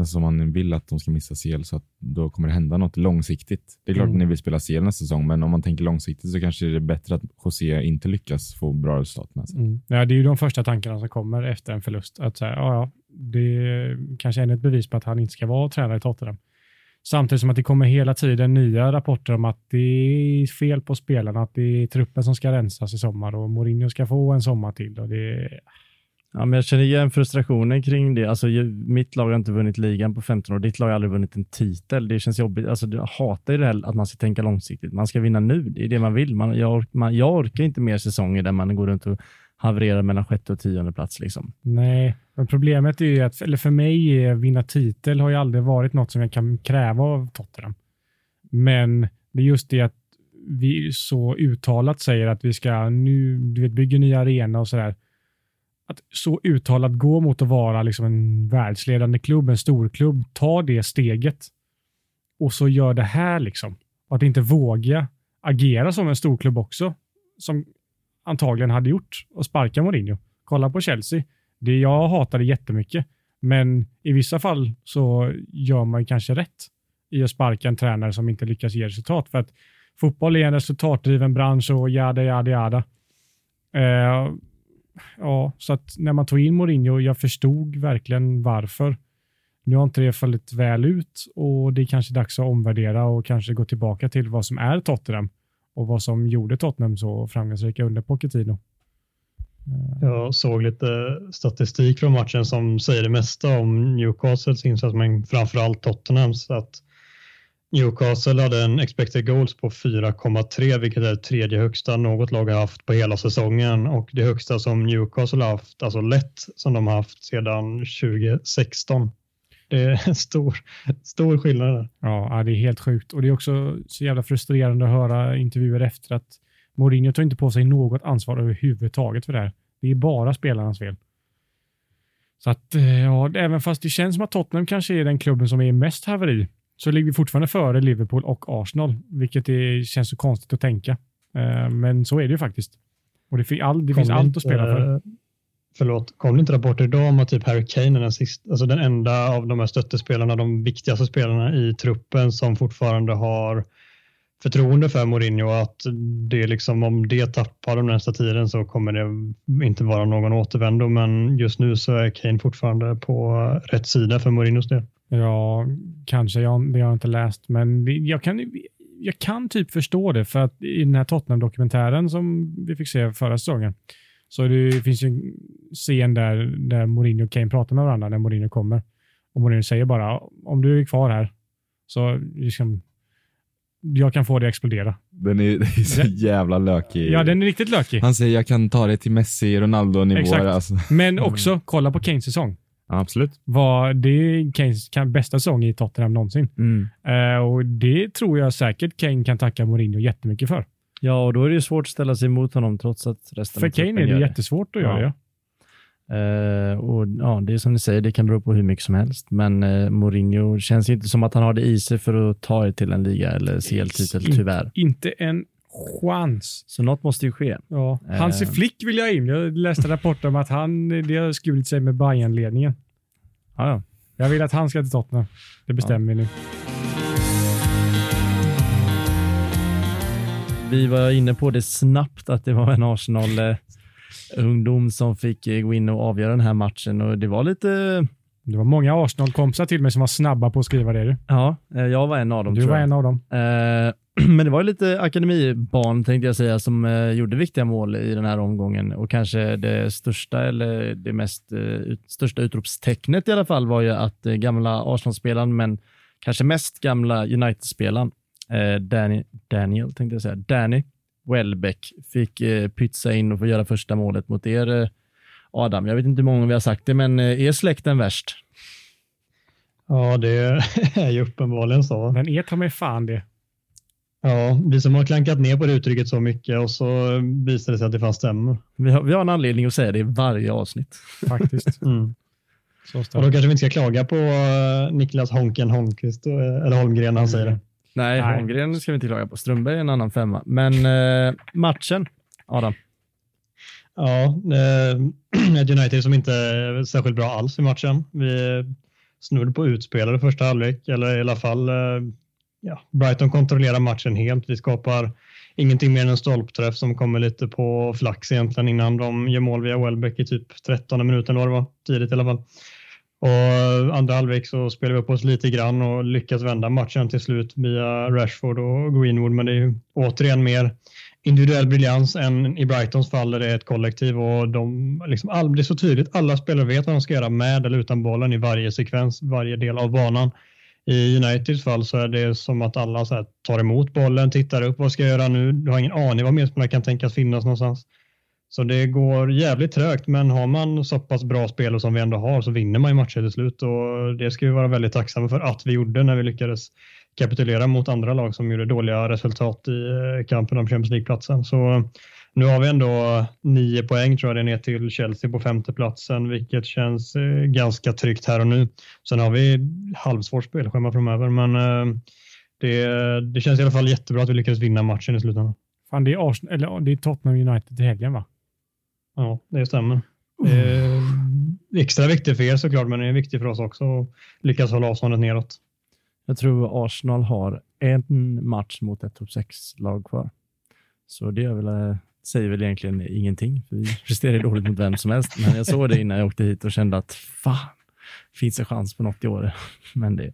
nästan som man vill att de ska missa CL så att då kommer det hända något långsiktigt. Det är klart Mm. att ni vill spela CL nästa säsong, men om man tänker långsiktigt så kanske det är bättre att José inte lyckas få bra resultat med sig. Mm. Ja, det är ju de första tankarna som kommer efter en förlust. Att säga, ja, ja, det kanske är ett bevis på att han inte ska vara tränare i Tottenham. Samtidigt som att det kommer hela tiden nya rapporter om att det är fel på spelarna, att det är truppen som ska rensas i sommar och Mourinho ska få en sommar till. Och det, Ja, men jag känner igen frustrationen kring det. Alltså, mitt lag har inte vunnit ligan på 15 år. Ditt lag har aldrig vunnit en titel. Det känns jobbigt. Alltså, jag hatar ju det här att man ska tänka långsiktigt. Man ska vinna nu. Det är det man vill. Man, jag, man, jag orkar inte mer säsonger där man går runt och havererar mellan sjätte och tionde plats. Liksom. nej, men problemet är ju att, eller för mig, är vinna titel har ju aldrig varit något som jag kan kräva av Tottenham. Men det är just det att vi så uttalat säger att vi ska nu, du vet, bygga nya arena och sådär. Att så uttalat gå mot att vara liksom en världsledande klubb, en storklubb, ta det steget och så gör det här liksom. Och att inte våga agera som en storklubb också, som antagligen hade gjort och sparka Mourinho. Kolla på Chelsea. Det jag hatade jättemycket, men i vissa fall så gör man kanske rätt i att sparka en tränare som inte lyckas ge resultat. För att fotboll är en resultatdriven bransch och jada, jada, jada. Eh, ja, så att när man tog in Mourinho, jag förstod verkligen varför. Nu har inte det fallit väl ut och det är kanske dags att omvärdera och kanske gå tillbaka till vad som är Tottenham och vad som gjorde Tottenham så framgångsrika under Pochettino. Eh. Jag såg lite statistik från matchen som säger det mesta om Newcastles insats, men framförallt Tottenhams. Att Newcastle hade en expected goals på 4,3 vilket är det tredje högsta något lag har haft på hela säsongen och det högsta som Newcastle har haft, alltså lätt som de har haft sedan 2016. Det är en stor, stor skillnad där. Ja, det är helt sjukt. Och det är också så jävla frustrerande att höra intervjuer efter att Mourinho tar inte på sig något ansvar överhuvudtaget för det här. Det är bara spelarnas fel. Så att, eh, ja, även fast det känns som att Tottenham kanske är den klubben som är mest haveri, så ligger vi fortfarande före Liverpool och Arsenal, vilket är, känns så konstigt att tänka. Eh, Men så är det ju faktiskt. Och det, fin- all, det finns allt inte- att spela för. Förlåt, kom det inte rapporter idag om att typ Harry Kane är den, sista, alltså den enda av de här stöttespelarna, de viktigaste spelarna i truppen som fortfarande har förtroende för Mourinho att det är liksom om det tappar de nästa tiden så kommer det inte vara någon återvändo men just nu så är Kane fortfarande på rätt sida för Mourinhos del. Ja, kanske. Jag, det har jag inte läst, men jag, kan, jag kan typ förstå det, för att i den här Tottenham-dokumentären som vi fick se förra säsongen, så det finns ju en scen där, där Mourinho och Kane pratar med varandra när Mourinho kommer. Och Mourinho säger bara, om du är kvar här, så liksom, jag kan få det att explodera. Den är, den är så jävla lökig. Ja, den är riktigt lökig. Han säger jag kan ta det till Messi, Ronaldo-nivåer. Exakt. Alltså. Men också, kolla på Kanes säsong. Absolut. Var, det är Kanes kan, bästa säsong i Tottenham någonsin. Mm. Eh, och det tror jag säkert Kane kan tacka Mourinho jättemycket för. Ja, och då är det ju svårt att ställa sig emot honom trots att resten För av truppen Kane är det jättesvårt att göra Ja. det. Eh, och ja, det är som ni säger, det kan bero på hur mycket som helst. Men eh, Mourinho känns inte som att han har det i sig för att ta er till en liga eller CL-titel, Inte- tyvärr. Inte en chans. Så något måste ju ske. Ja. Hansi Eh. Flick vill jag in. Jag läste rapporter om att han det har skurit sig med bayern ledningen Ja, ja. Jag vill att han ska till Tottenham. Det bestämmer vi nu. Vi var inne på det snabbt att det var en Arsenal-ungdom som fick eh, gå in och avgöra den här matchen och det var lite, Det var många Arsenal-kompisar till mig som var snabba på att skriva det. Ja, eh, jag var en av dem du var jag. en av dem. Eh, Men det var ju lite akademibarn tänkte jag säga som eh, gjorde viktiga mål i den här omgången och kanske det största eller det mest eh, ut, största utropstecknet i alla fall var ju att eh, gamla Arsenal-spelaren men kanske mest gamla United-spelaren eh, Danny, Daniel tänkte jag säga, Danny Welbeck fick eh, pytsa in och få göra första målet mot er eh, Adam. Jag vet inte hur många vi har sagt det, men eh, är släkten värst? Ja, det är ju uppenbarligen så. Men är ta mig fan det. Ja, vi som har klankat ner på det uttrycket så mycket och så visar det sig att det fan stämmer. Vi har, vi har en anledning att säga det i varje avsnitt. Faktiskt. Mm. Så Och då kanske vi inte ska klaga på eh, Niklas Honken Holmqvist, eh, eller Holmgren när han säger det. Nej, Nej. Holmgren ska vi inte klaga på. Strömberg är en annan femma. Men eh, matchen, Adam. Ja, eh, ett United som inte är särskilt bra alls i matchen. Vi snudd på utspelade första halvlek, eller i alla fall eh, ja, Brighton kontrollerar matchen helt. Vi skapar ingenting mer än en stolpträff som kommer lite på flax egentligen innan de gör mål via Welbeck i typ 13 minuten eller vad det var, tidigt i alla fall. Och andra halvlek så spelar vi upp oss lite grann och lyckas vända matchen till slut via Rashford och Greenwood. Men det är ju återigen mer individuell briljans än i Brightons fall där det är ett kollektiv och de, liksom all, det är så tydligt. Alla spelare vet vad de ska göra med eller utan bollen i varje sekvens, varje del av banan. I Uniteds fall så är det som att alla så tar emot bollen, tittar upp, vad ska jag göra nu? Du har ingen aning vad medspelarna kan tänkas finnas någonstans. Så det går jävligt trögt, men har man så pass bra spel som vi ändå har så vinner man ju matcher till slut och det ska vi vara väldigt tacksamma för att vi gjorde när vi lyckades kapitulera mot andra lag som gjorde dåliga resultat i eh, kampen om Champions League-platsen. Så nu har vi ändå nio poäng tror jag det är ner till Chelsea på femteplatsen, vilket känns eh, ganska tryggt här och nu. Sen har vi halvsvårt spelschema framöver, men eh, det, det känns i alla fall jättebra att vi lyckades vinna matchen i slutändan. Fan, det är, Arsenal, eller, det är Tottenham United i helgen va? Ja, det stämmer. Eh, extra viktigt för er såklart, men det är viktigt för oss också att lyckas hålla avståndet neråt. Jag tror Arsenal har en match mot ett topp 6-lag kvar. Så det väl, eh, säger väl egentligen ingenting, för vi presterar dåligt mot vem som helst. Men jag såg det innan jag åkte hit och kände att fan, finns det chans på något i år? Men det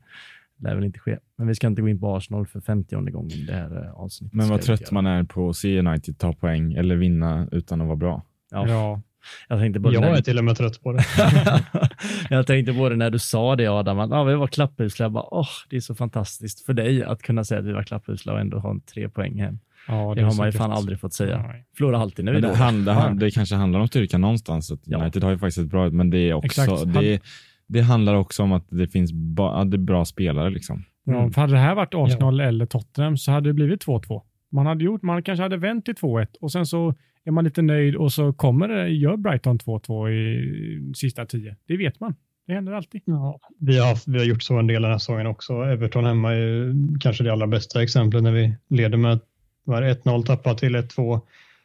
lär väl inte ske. Men vi ska inte gå in på Arsenal för 50 gången det här eh, avsnittet. Men vad trött man är på att se United ta poäng eller vinna utan att vara bra. Ja. ja. Jag, tänkte på jag det är till och med trött på det. jag tänkte på det när du sa det Adam, att ah, vi var klapphusliga. Jag bara, oh, det är så fantastiskt för dig att kunna säga att vi var klapphusliga och ändå ha tre poäng hem. Ja, det, det har man ju fan aldrig fått säga. Förlorar alltid vi det, hand, det, det kanske handlar om styrka någonstans. Ja. United har ju faktiskt ett bra, men det är också, det, det handlar också om att det finns ba, det är bra spelare. Liksom. Ja, mm. för hade det här varit Arsenal ja. eller Tottenham så hade det blivit 2-2. Man hade gjort, man kanske hade vänt till 2-1 och sen så är man lite nöjd och så kommer det, gör Brighton 2-2 i sista tio. Det vet man. Det händer alltid. Ja, vi, har, vi har gjort så en del den här säsongen också. Everton hemma är kanske det allra bästa exemplet när vi leder med 1-0, tappar till 1-2,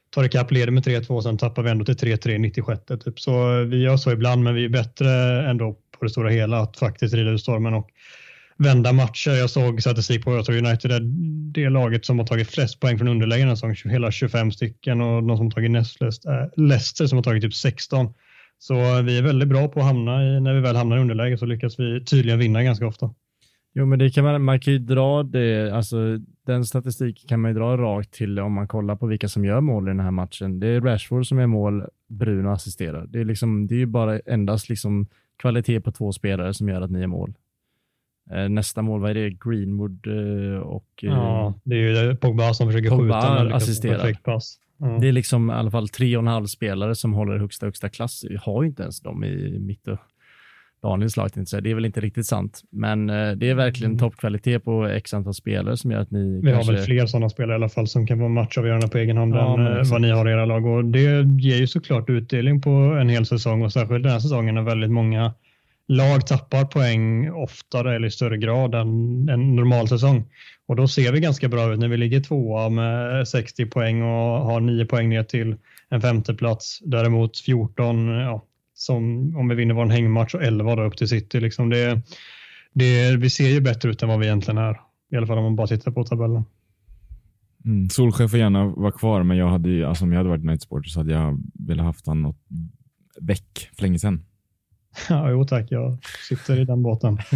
tar ikapp, leder med 3-2, sen tappar vi ändå till 3-3 96. Typ. Så vi gör så ibland, men vi är bättre ändå på det stora hela att faktiskt rida ut stormen. Och vända matcher. Jag såg statistik på att United är det laget som har tagit flest poäng från underläge den säsongen, hela 25 stycken och de som har tagit näst flest är Leicester som har tagit typ 16. Så vi är väldigt bra på att hamna i, när vi väl hamnar i underläge så lyckas vi tydligen vinna ganska ofta. Jo, men det kan man, man kan ju dra det, alltså den statistiken kan man ju dra rakt till om man kollar på vilka som gör mål i den här matchen. Det är Rashford som är mål, Bruno assisterar. Det är liksom, det är ju bara endast liksom kvalitet på två spelare som gör att ni är mål. Eh, nästa mål, vad är det? Greenwood eh, och... Eh, ja, det är ju Pogba som försöker Pogba skjuta med assisterar. pass. Mm. Det är liksom i alla fall tre och en halv spelare som håller högsta, högsta klass. Vi har ju inte ens dem i mitt och Daniels lag. Det är väl inte riktigt sant, men det är verkligen mm. toppkvalitet på x antal spelare som gör att ni... Vi kanske... har väl fler sådana spelare i alla fall som kan vara matchavgörande på egen hand ja, än vad ni har i era lag och det ger ju såklart utdelning på en hel säsong och särskilt den här säsongen när väldigt många lag tappar poäng oftare eller i större grad än en normal säsong. Och då ser vi ganska bra ut när vi ligger tvåa med 60 poäng och har 9 poäng ner till en femteplats. Däremot 14, ja, som om vi vinner vår hängmatch och 11 då upp till City. Liksom det, det, vi ser ju bättre ut än vad vi egentligen är. I alla fall om man bara tittar på tabellen. Mm. Solskjaer får gärna vara kvar, men jag hade, alltså, om jag hade varit Night så hade jag velat haft honom väck för länge sedan. Ja, jo tack, jag sitter i den båten.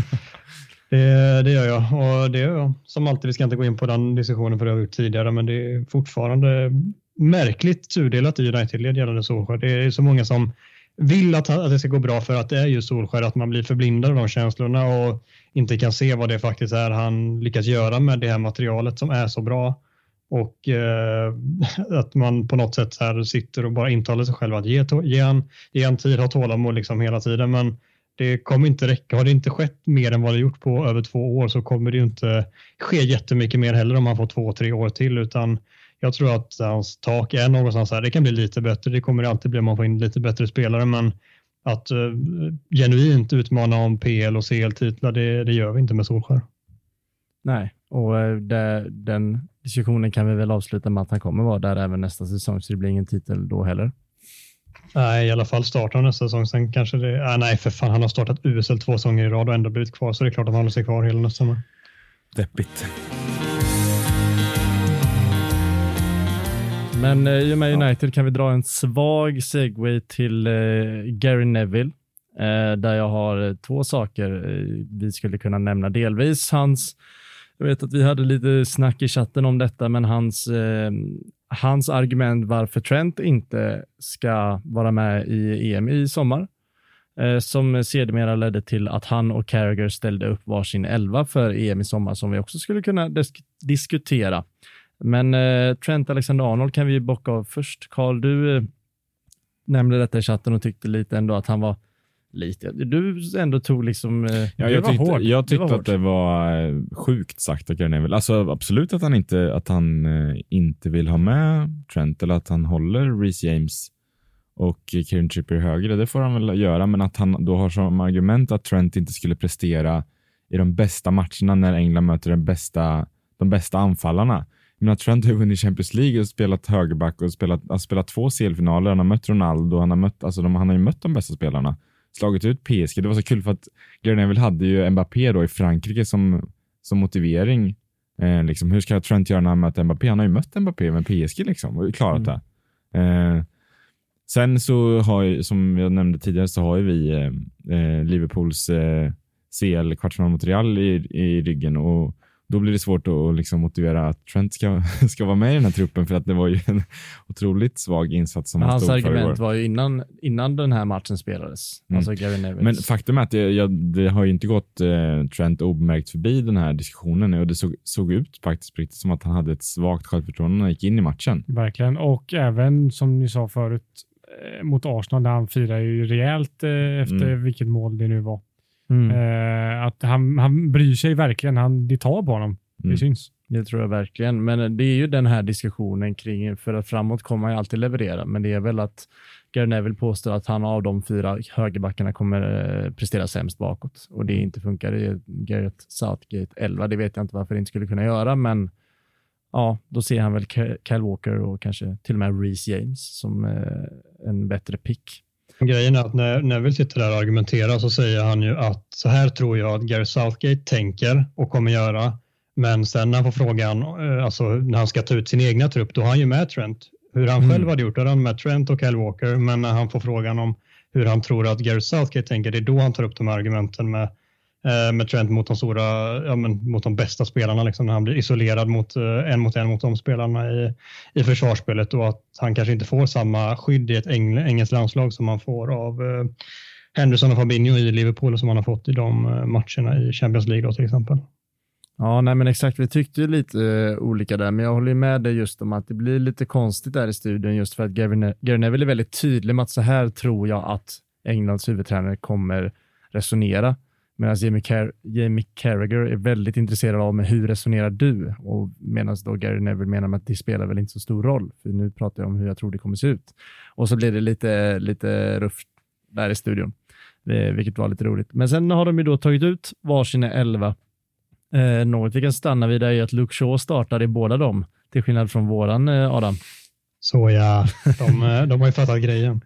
Det, det gör jag och det gör jag. Som alltid, vi ska inte gå in på den diskussionen för det har vi gjort tidigare, men det är fortfarande märkligt tudelat i United-led gällande Solskjaer. Det är så många som vill att, att det ska gå bra för att det är ju Solskär, att man blir förblindad av de känslorna och inte kan se vad det faktiskt är han lyckas göra med det här materialet som är så bra och eh, att man på något sätt så här sitter och bara intalar sig själv att ge, ge, en, ge en tid, ha tålamod liksom hela tiden. Men det kommer inte räcka. Har det inte skett mer än vad det gjort på över två år så kommer det inte ske jättemycket mer heller om han får två, tre år till. Utan jag tror att hans tak är någonstans här. Det kan bli lite bättre. Det kommer det alltid bli om man får in lite bättre spelare. Men att uh, genuint utmana om PL och CL-titlar, det, det gör vi inte med Solskär. Nej, och eh, det, den diskussionen kan vi väl avsluta med att han kommer vara där även nästa säsong, så det blir ingen titel då heller. Nej, i alla fall startar nästa säsong. Sen kanske det... Äh, nej, för fan. Han har startat USL två säsonger i rad och ändå blivit kvar, så det är klart att han håller sig kvar hela nästa sommar. Deppigt. Men eh, i och med United kan vi dra en svag segway till eh, Gary Neville. Eh, där jag har två saker vi skulle kunna nämna. Delvis hans, jag vet att vi hade lite snack i chatten om detta, men hans, hans argument varför Trent inte ska vara med i EM i sommar. Som sedermera ledde till att han och Carragher ställde upp varsin elva för EM i sommar som vi också skulle kunna disk diskutera. Men eh, Trent Alexander-Arnold kan vi bocka av först. Karl, du eh, nämnde detta i chatten och tyckte lite ändå att han var lite, du ändå tog liksom, eh, Ja, jag tyckte, hård. jag tyckte var att hård. det var eh, sjukt sagt av Gary. Alltså absolut att han inte, att han eh, inte vill ha med Trent eller att han håller Reece James och Kieran Trippier högre. Det får han väl göra, men att han då har som argument att Trent inte skulle prestera i de bästa matcherna när England möter den bästa, de bästa anfallarna. Jag menar, Trent har vunnit Champions League och spelat högerback och spelat, har spelat två CL-finaler. Han har mött Ronaldo, han har, mött, alltså de, han har ju mött de bästa spelarna. Slagit ut PSG. Det var så kul för att Neville hade ju Mbappé då i Frankrike som, som motivering. Eh, liksom, hur ska Trent göra när han möter Mbappé? Han har ju mött Mbappé med PSG liksom och klarat det. Eh, sen så har ju, som jag nämnde tidigare, så har ju vi eh, eh, Liverpools eh, CL-kvartsfinal mot Real i, i ryggen och då blir det svårt att liksom motivera att Trent ska, ska vara med i den här truppen för att det var ju en otroligt svag insats som Men han hans stod för argument igår. var ju innan, innan den här matchen spelades. Mm. Alltså Gary Neville. Men faktum är att det, jag, det har ju inte gått eh, Trent obemärkt förbi den här diskussionen och det såg, såg ut faktiskt riktigt som att han hade ett svagt självförtroende när han gick in i matchen. Verkligen. Och även som ni sa förut eh, mot Arsenal där han firar ju rejält eh, efter Mm. vilket mål det nu var. Mm. Eh, att han, han bryr sig verkligen. Han, det tar på honom. Mm. Det syns. Det tror jag verkligen. Men det är ju den här diskussionen kring, för att framåt kommer man ju alltid leverera, men det är väl att Gary Neville påstår att han av de fyra högerbackarna kommer eh, prestera sämst bakåt och det inte funkar i Gareth Southgate 11. Det vet jag inte varför det inte skulle kunna göra, men ja, då ser han väl Kyle Walker och kanske till och med Reece James som eh, en bättre pick. Grejen är att när Neville sitter där och argumenterar så säger han ju att så här tror jag att Gary Southgate tänker och kommer göra. Men sen när han får frågan, eh, alltså när han ska ta ut sin egna trupp, då har han ju med Trent. Hur han Mm. själv hade gjort, då hade han med Trent och Kyle Walker. Men när han får frågan om hur han tror att Gary Southgate tänker, det är då han tar upp de här argumenten med, Eh, med Trent mot de stora, ja, men mot de bästa spelarna, liksom, när han blir isolerad mot, eh, en mot en mot de spelarna i, i försvarsspelet och att han kanske inte får samma skydd i ett eng, engelskt landslag som han får av eh, Henderson och Fabinho i Liverpool och som han har fått i de eh, matcherna i Champions League då, till exempel. Ja, nej men exakt. Vi tyckte ju lite uh, olika där, men jag håller ju med dig just om att det blir lite konstigt där i studion just för att Gary, Gary Neville är väldigt tydlig med att så här tror jag att Englands huvudtränare kommer resonera. Medan Jamie, Car- Jamie Carragher är väldigt intresserad av hur resonerar du? Och medan då Gary Neville menar med att det spelar väl inte så stor roll, för nu pratar jag om hur jag tror det kommer se ut. Och så blir det lite, lite rufft där i studion, eh, vilket var lite roligt. Men sen har de ju då tagit ut varsina elva Eh, något vi kan stanna vid är att Luke Shaw startar i båda dem, till skillnad från våran eh, Adam. Så ja, de, eh, de har ju fattat grejen.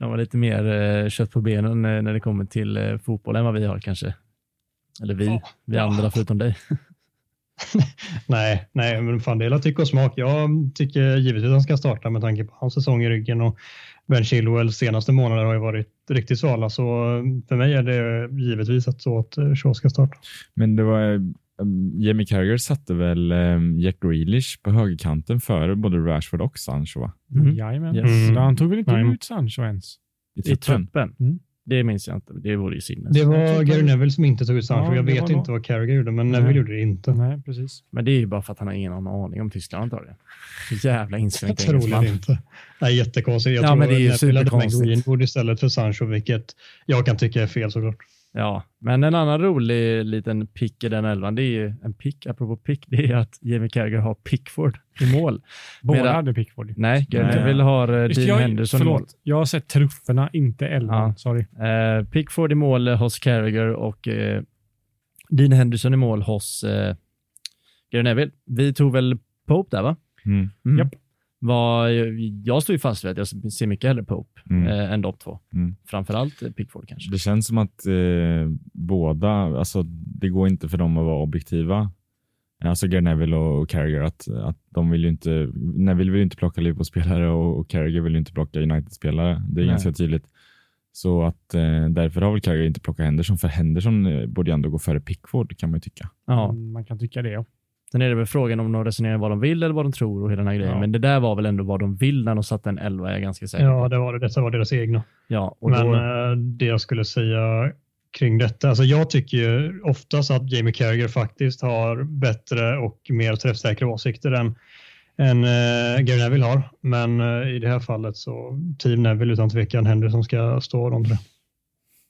De har lite mer eh, kött på benen eh, när det kommer till eh, fotboll än vad vi har kanske. Eller vi, Ja. vi andra förutom dig. Nej, nej, men fan det är tycke och smak. Jag tycker givetvis att han ska starta med tanke på hans säsong i ryggen och Ben Chilwells senaste månader har ju varit riktigt svala, så för mig är det givetvis att så att Shaw ska starta. Men det var Jamie Carragher satte väl Jack Grealish på högerkanten före både Rashford och Sancho va? Mhm. Jajamän. Yes. Mm. Han tog väl inte Nej. ut Sancho ens? I I truppen. truppen. Mm. Det minns jag inte. Det vore ju sinnes. Det var Jag Gary Neville som inte tog ut Sancho. Ja, jag det vet inte vad Carragher gjorde, men Nej. Neville gjorde det inte. Nej, precis. Men det är ju bara för att han har ingen aning om Tyskland antagligen. Jävla inskränkt engelsman. Troligen inte. Nej, jättekonstigt. Jag Ja, tror men det är ju Neville hade med. Greenwood istället för Sancho, vilket jag kan tycka är fel såklart. Ja, men en annan rolig liten pick i den elvan, det är ju en pick, apropå pick, det är att Jamie Carragher har Pickford i mål. Båda Medan- hade Pickford. Nej. Neville har uh, Just, Dean jag, Henderson i mål. jag har sett trufferna, inte elvan. Ja. Sorry. Eh, Pickford i mål eh, hos Carragher och eh, Dean Henderson i mål hos eh, Gary Neville. Vi tog väl Pope där va? Mm. Mm. Japp. Vad, jag står ju fast vid att jag ser mycket hellre Pope Mm. eh, än de två. Mm. Framförallt eh, Pickford kanske. Det känns som att eh, båda, alltså det går inte för dem att vara objektiva. Alltså Gary Neville och Carragher, att, att de vill ju inte, Neville vill ju inte plocka Liverpool-spelare och, och Carragher vill ju inte plocka United-spelare. Det är Nej. ganska tydligt. Så att eh, därför har väl Carragher inte plockat Henderson, för Henderson eh, borde ju ändå gå före Pickford kan man ju tycka. Ja. Mm, Man kan tycka det. Ja. Sen är det väl frågan om de resonerar vad de vill eller vad de tror och hela den här grejen. Ja. Men det där var väl ändå vad de vill när de satte en 11 är jag ganska säker på. Ja, det var det. Detta var deras egna. Ja, Men då, eh, det jag skulle säga kring detta, alltså jag tycker ju oftast att Jamie Carragher faktiskt har bättre och mer träffsäkra åsikter än, än uh, Gary Neville har. Men eh, i det här fallet så Team Neville utan tvekan Henderson ska stå runt det.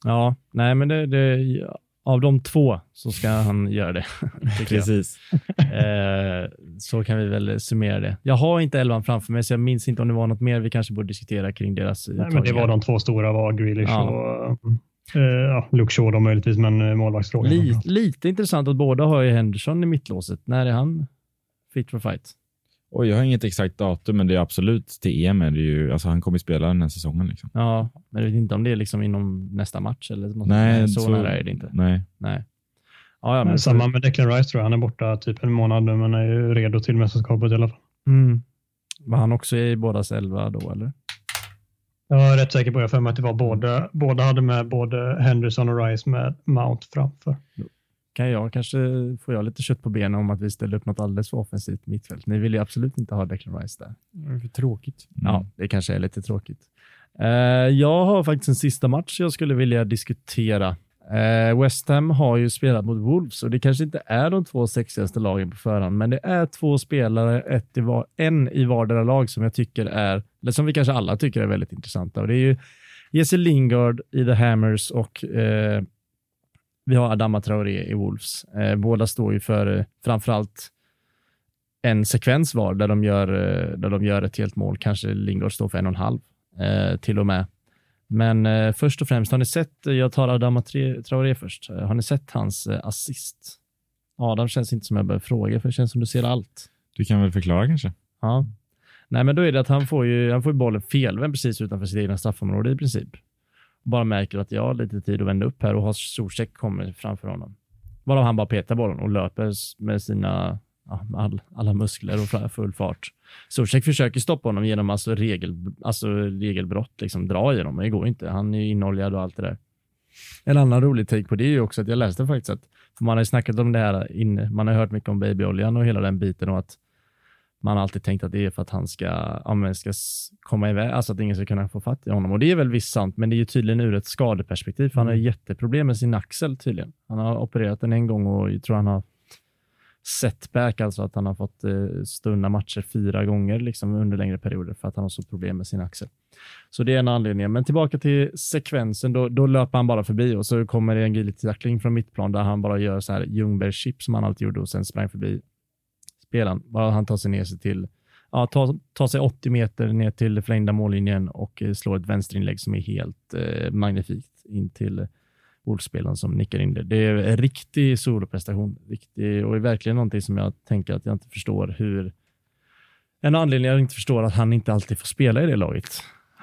ja, nej men det, det, av de två så ska han göra det. Precis. Eh, så kan vi väl summera det. Jag har inte elvan framför mig, så jag minns inte om det var något mer vi kanske borde diskutera kring deras Nej, men det var de två stora var Grealish Ja. och eh, ja, Luke Shaw då möjligtvis, men eh, målvaktsfrågan. Li, lite intressant att båda har ju Henderson i mittlåset. När är han fit for fight? Och jag har inget exakt datum, men det är absolut till EM. Är det ju, alltså han kommer spela den här säsongen. Liksom. Ja, men jag vet inte om det är liksom inom nästa match eller något. Nej, så, så- nära är det inte. Nej. Nej. Ja, ja, men Men Samma med Declan Rice tror jag. Han är borta typ en månad nu, men är ju redo till mästerskapet i alla fall. Mm. Var han också i bådas elva då eller? Jag är rätt säker på, jag för mig att det var båda, båda hade med både Henderson och Rice med Mount framför. Kan jag kanske får jag lite kött på benen om att vi ställer upp något alldeles för offensivt mittfält. Ni vill ju absolut inte ha Declan Rice där. Det är för tråkigt. Mm. Ja, det kanske är lite tråkigt. Eh, jag har faktiskt en sista match jag skulle vilja diskutera. Eh, West Ham har ju spelat mot Wolves och det kanske inte är de två sexigaste lagen på förhand, men det är två spelare, ett i var, en i vardera lag som jag tycker är, eller som vi kanske alla tycker är väldigt intressanta. Och det är ju Jesse Lingard i The Hammers och eh, vi har Adama Traoré i Wolves. Eh, båda står ju för eh, framförallt en sekvens var där de gör, eh, där de gör ett helt mål. Kanske Lingard står för en och en halv eh, till och med. Men först och främst, har ni sett, jag tar Adama Traoré först, har ni sett hans assist? Adam känns inte som jag behöver fråga, för det känns som du ser allt. Du kan väl förklara kanske? Ja. Nej, men då är det att han får ju, han får ju bollen felvänd precis utanför sitt egna straffområde i princip. Bara märker att jag har lite tid att vända upp här och har Zuzek kommer framför honom. Varav han bara petar bollen och löper med sina ja, med all, alla muskler och full fart. Zuzek försöker stoppa honom genom alltså, regel, alltså regelbrott, liksom dra i honom, men det går inte. Han är ju inoljad och allt det där. En annan rolig take på det är ju också att jag läste faktiskt att, man har ju snackat om det här inne, man har hört mycket om babyoljan och hela den biten och att man har alltid tänkt att det är för att han ska, ja, ska komma iväg, alltså att ingen ska kunna få fatt i honom. Och det är väl visst sant, men det är ju tydligen ur ett skadeperspektiv, för han har ju jätteproblem med sin axel tydligen. Han har opererat den en gång och jag tror han har setback, alltså att han har fått eh, stunda matcher fyra gånger liksom, under längre perioder för att han har så problem med sin axel. Så det är en anledning. Men tillbaka till sekvensen, då, då löper han bara förbi och så kommer det en gillig tackling från mittplan där han bara gör så här Ljungberg-chip som han alltid gjorde och sen sprang förbi spelaren. Bara han tar sig ner sig till, ja, tar, tar sig 80 meter ner till förlängda mållinjen och eh, slår ett vänsterinlägg som är helt eh, magnifikt in till Wolfspelaren som nickar in det. Det är en riktig soloprestation. Riktig, och är verkligen någonting som jag tänker att jag inte förstår hur... En anledning jag inte förstår att han inte alltid får spela i det laget.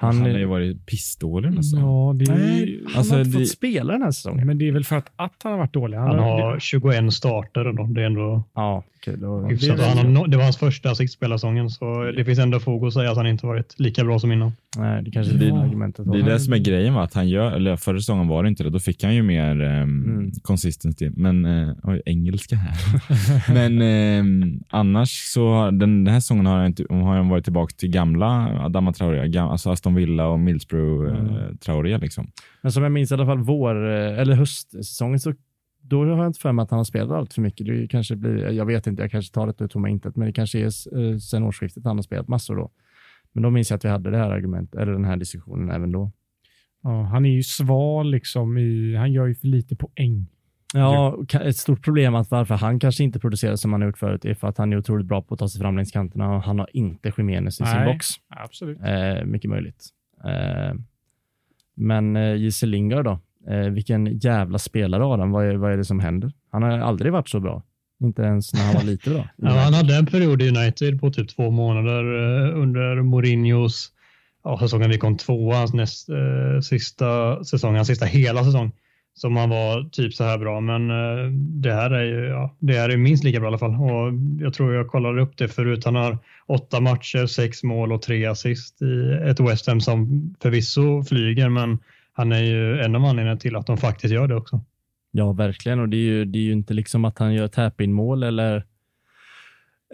Han, Han, har ju varit pissdålig nästan. Ja, det är, Nej, han Alltså, har inte det- fått spela den här säsongen. men det är väl för att, att han har varit dålig. Han har 21 starter då. det är ändå Ja, kul. Och- hyfsat. det Han det var hans första assistspelarsäsongen så det finns ändå fog att säga att han inte varit lika bra som innan. Nej, det kanske är Det- det argumentet. Det är det som är grejen, va? att han gör, eller förra säsongen var det inte det, då fick han ju mer um, Mm. consistency. Men, uh, oj, engelska här. men ehm, annars så, har- den, den här säsongen har han, inte, har han varit tillbaka till gamla Adama Traoré, alltså Aston Villa och Middlesbrough Mm. eh, Traoré. Liksom. Men som jag minns i alla fall vår, eh, eller höstsäsongen, så då har jag inte för mig att han har spelat allt för mycket. Det kanske blir, jag vet inte, jag kanske tar det ur tomma intet, men det kanske är eh, sen årsskiftet han har spelat massor då. Men då minns jag att vi hade det här argumentet, eller den här diskussionen även då. Ja, han är ju sval liksom i, han gör ju för lite poäng. Ja, ett stort problem att varför han kanske inte producerar som han har gjort förut är för att han är otroligt bra på att ta sig fram längs kanterna och han har inte Jiménez i sin Nej. box. Absolut. Eh, mycket möjligt. Eh, men eh, Jesse Lingard då? Eh, vilken jävla spelare Adam. Vad är, vad är det som händer? Han har aldrig varit så bra. Inte ens när han var lite bra. Ja, han hade en period i United på typ två månader eh, under Mourinhos ja, säsongen vi kom tvåa, hans näst, eh, sista säsong, hans sista hela säsong som han var typ så här bra. Men eh, det här är ju ja, det här är minst lika bra i alla fall. Och jag tror jag kollade upp det förut. Han har åtta matcher, sex mål och tre assist i ett West Ham som förvisso flyger, men han är ju en av anledningarna till att de faktiskt gör det också. Ja, verkligen. Och det är ju, det är ju inte liksom att han gör tap-in mål eller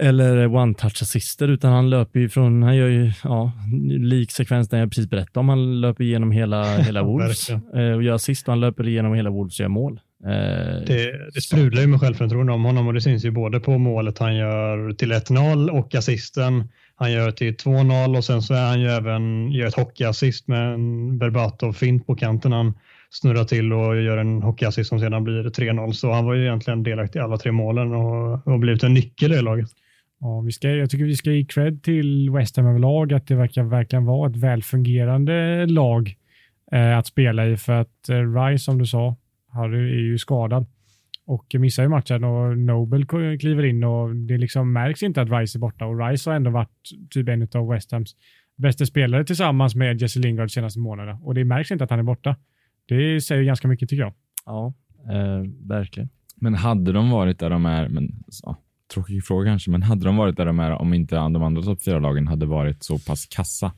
eller one-touch assister, utan han löper ju från, han gör ju, ja, lik sekvens den jag precis berättade om. Han löper igenom hela, hela Wolves eh, och gör assist och han löper igenom hela Wolves och gör mål. Eh, det, det sprudlar ju med självförtroende om honom och det syns ju både på målet han gör till 1-0 och assisten han gör till 2-0 och sen så är han ju även, gör ett hockeyassist med en Berbatov-fint på kanten. Han snurrar till och gör en hockeyassist som sedan blir 3-0. Så han var ju egentligen delaktig i alla tre målen och har blivit en nyckel i laget. Ja, vi ska, jag tycker vi ska ge cred till West Ham överlag, att det verkar verkligen vara ett välfungerande lag eh, att spela i. För att eh, Rice, som du sa, Harry är ju skadad och missar ju matchen och Nobel kliver in och det liksom märks inte att Rice är borta och Rice har ändå varit typ en av West Hams bästa spelare tillsammans med Jesse Lingard senaste månaderna och det märks inte att han är borta. Det säger ganska mycket tycker jag. Ja, eh, verkligen. Men hade de varit där de är, men så, tråkig fråga kanske, men hade de varit där de är om inte de andra topp fyra lagen hade varit så pass kassa?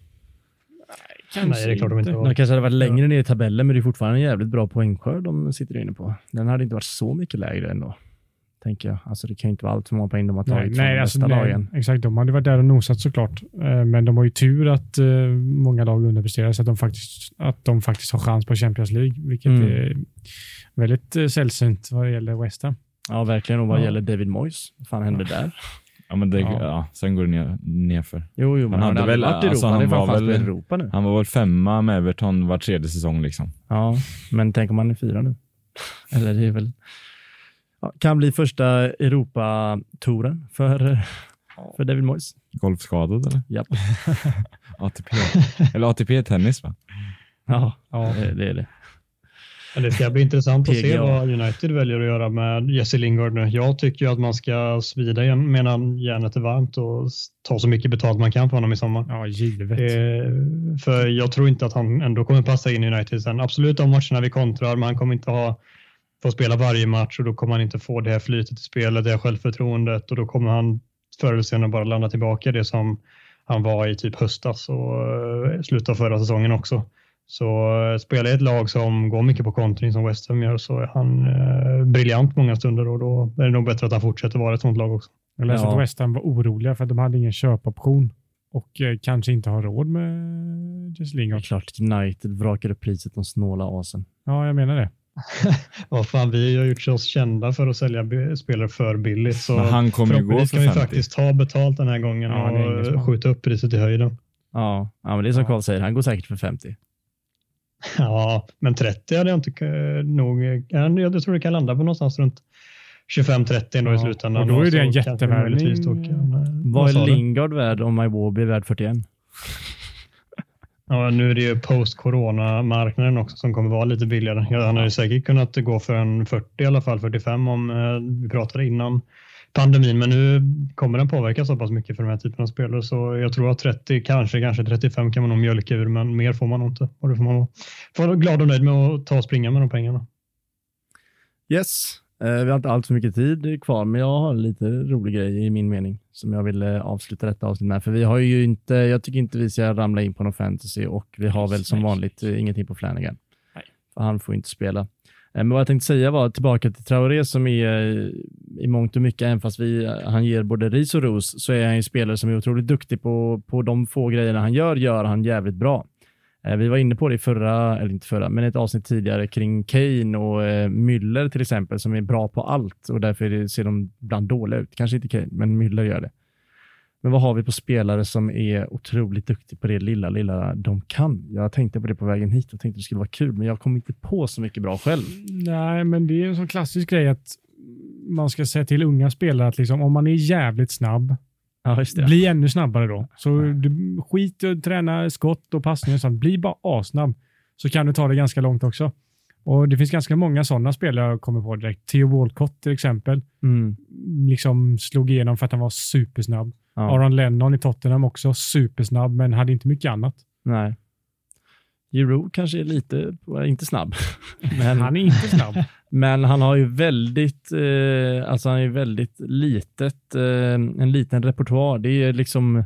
Kanske Nej, det är klart de inte var. De kanske hade varit längre ner i tabellen, men det är fortfarande en jävligt bra poängskörd de sitter inne på. Den hade inte varit så mycket lägre ändå. Tänker jag. Alltså det kan ju inte vara allt för många poäng de har tagit nej, från nej, alltså, lagen. Exakt, de hade varit där och nosat såklart. Eh, men de har ju tur att uh, många lag underpresterar så att de faktiskt, att de faktiskt har chans på Champions League, vilket mm. är väldigt uh, sällsynt vad det gäller West Ham. Ja, verkligen. Och vad ja. gäller David Moyes, vad fan hände där? Ja, men det, ja. ja. sen går det ner, nerför. Jo, jo, men han, hade väl, varit i Europa. Alltså, han, han var väl, Europa nu. Han var väl femma med Everton var tredje säsong. Liksom. Ja, men tänk om han är fyra nu. Eller det är väl... Ja, kan bli första Europa-touren för, för David Moyes. Golfskadad eller? Japp. ATP. Eller ATP-tennis va? Ja, ja. Det, det är det. Det ska bli intressant att se vad United väljer att göra med Jesse Lingard nu. Jag tycker att man ska svida igen medan järnet är varmt och ta så mycket betalt man kan för honom i sommar. Ja, givet. Eh, för jag tror inte att han ändå kommer passa in i United sen. Absolut de matcherna vi kontrar, men han kommer inte ha få spela varje match och då kommer han inte få det här flytet i spelet, det här självförtroendet och då kommer han förr eller senare bara landa tillbaka det som han var i typ höstas och eh, slutet av förra säsongen också. Så uh, spelar i ett lag som går mycket på kontring som West Ham gör så är han uh, briljant många stunder och då är det nog bättre att han fortsätter vara ett sånt lag också. Jag läste ja. att West Ham var oroliga för att de hade ingen köpoption och uh, kanske inte har råd med Jesse Lingard. Klart United vrakade priset de snåla asen. Ja, jag menar det. Vad fan, vi har gjort oss kända för att sälja spelare för billigt. Så Men han kommer ju gå för 50. vi faktiskt ta betalt den här gången ja, och skjuta upp priset i höjden. Ja, ja men det är som ja. Carl säger, han går säkert för 50. Ja, men 30 hade jag inte nog. Jag tror det kan landa på någonstans runt 25-30 ändå ja, i slutändan. Och då är det en jättevärvning. Vad är Lingard värd om Iwobi är värd 41? Ja, nu är det ju post-corona-marknaden också som kommer vara lite billigare. Han ju säkert kunnat gå för en 40 i alla fall, 45 om eh, vi pratade innan pandemin, men nu kommer den påverka så pass mycket för den här typen av spelare så jag tror att 30, kanske, kanske 35 kan man nog mjölka ur, men mer får man nog inte. Och det får man vara glad och nöjd med att ta och springa med de pengarna. Yes, eh, vi har inte allt för mycket tid kvar, men jag har lite rolig grej i min mening som jag vill eh, avsluta detta avsnitt med. För vi har ju inte, jag tycker inte vi ska ramla in på någon fantasy och vi har väl som vanligt eh, ingenting på Flanagan. Nej. För han får inte spela. Eh, men vad jag tänkte säga var tillbaka till Traoré som är eh, i mångt och mycket, även fast vi, eh, han ger både ris och ros, så är han en spelare som är otroligt duktig på, på de få grejerna han gör, gör han jävligt bra. Vi var inne på det i förra, eller inte förra, men ett avsnitt tidigare kring Kane och Müller till exempel, som är bra på allt och därför ser de ibland dåliga ut. Kanske inte Kane, men Müller gör det. Men vad har vi på spelare som är otroligt duktiga på det lilla, lilla de kan? Jag tänkte på det på vägen hit och tänkte det skulle vara kul, men jag kom inte på så mycket bra själv. Nej, men det är en sån klassisk grej att man ska säga till unga spelare att liksom, om man är jävligt snabb, ja, bli ännu snabbare då. Så ja. du, skit och träna skott och passningar, bli bara asnabb så kan du ta det ganska långt också. Och Det finns ganska många sådana spelare jag kommer på direkt. Theo Walcott till exempel. Mm. Liksom slog igenom för att han var supersnabb. Ja. Aron Lennon i Tottenham också supersnabb, men hade inte mycket annat. Nej. Giroud kanske är lite, inte snabb, men, Han är inte snabb. men han har ju väldigt, eh, alltså han är väldigt litet, eh, en liten repertoar. Det är liksom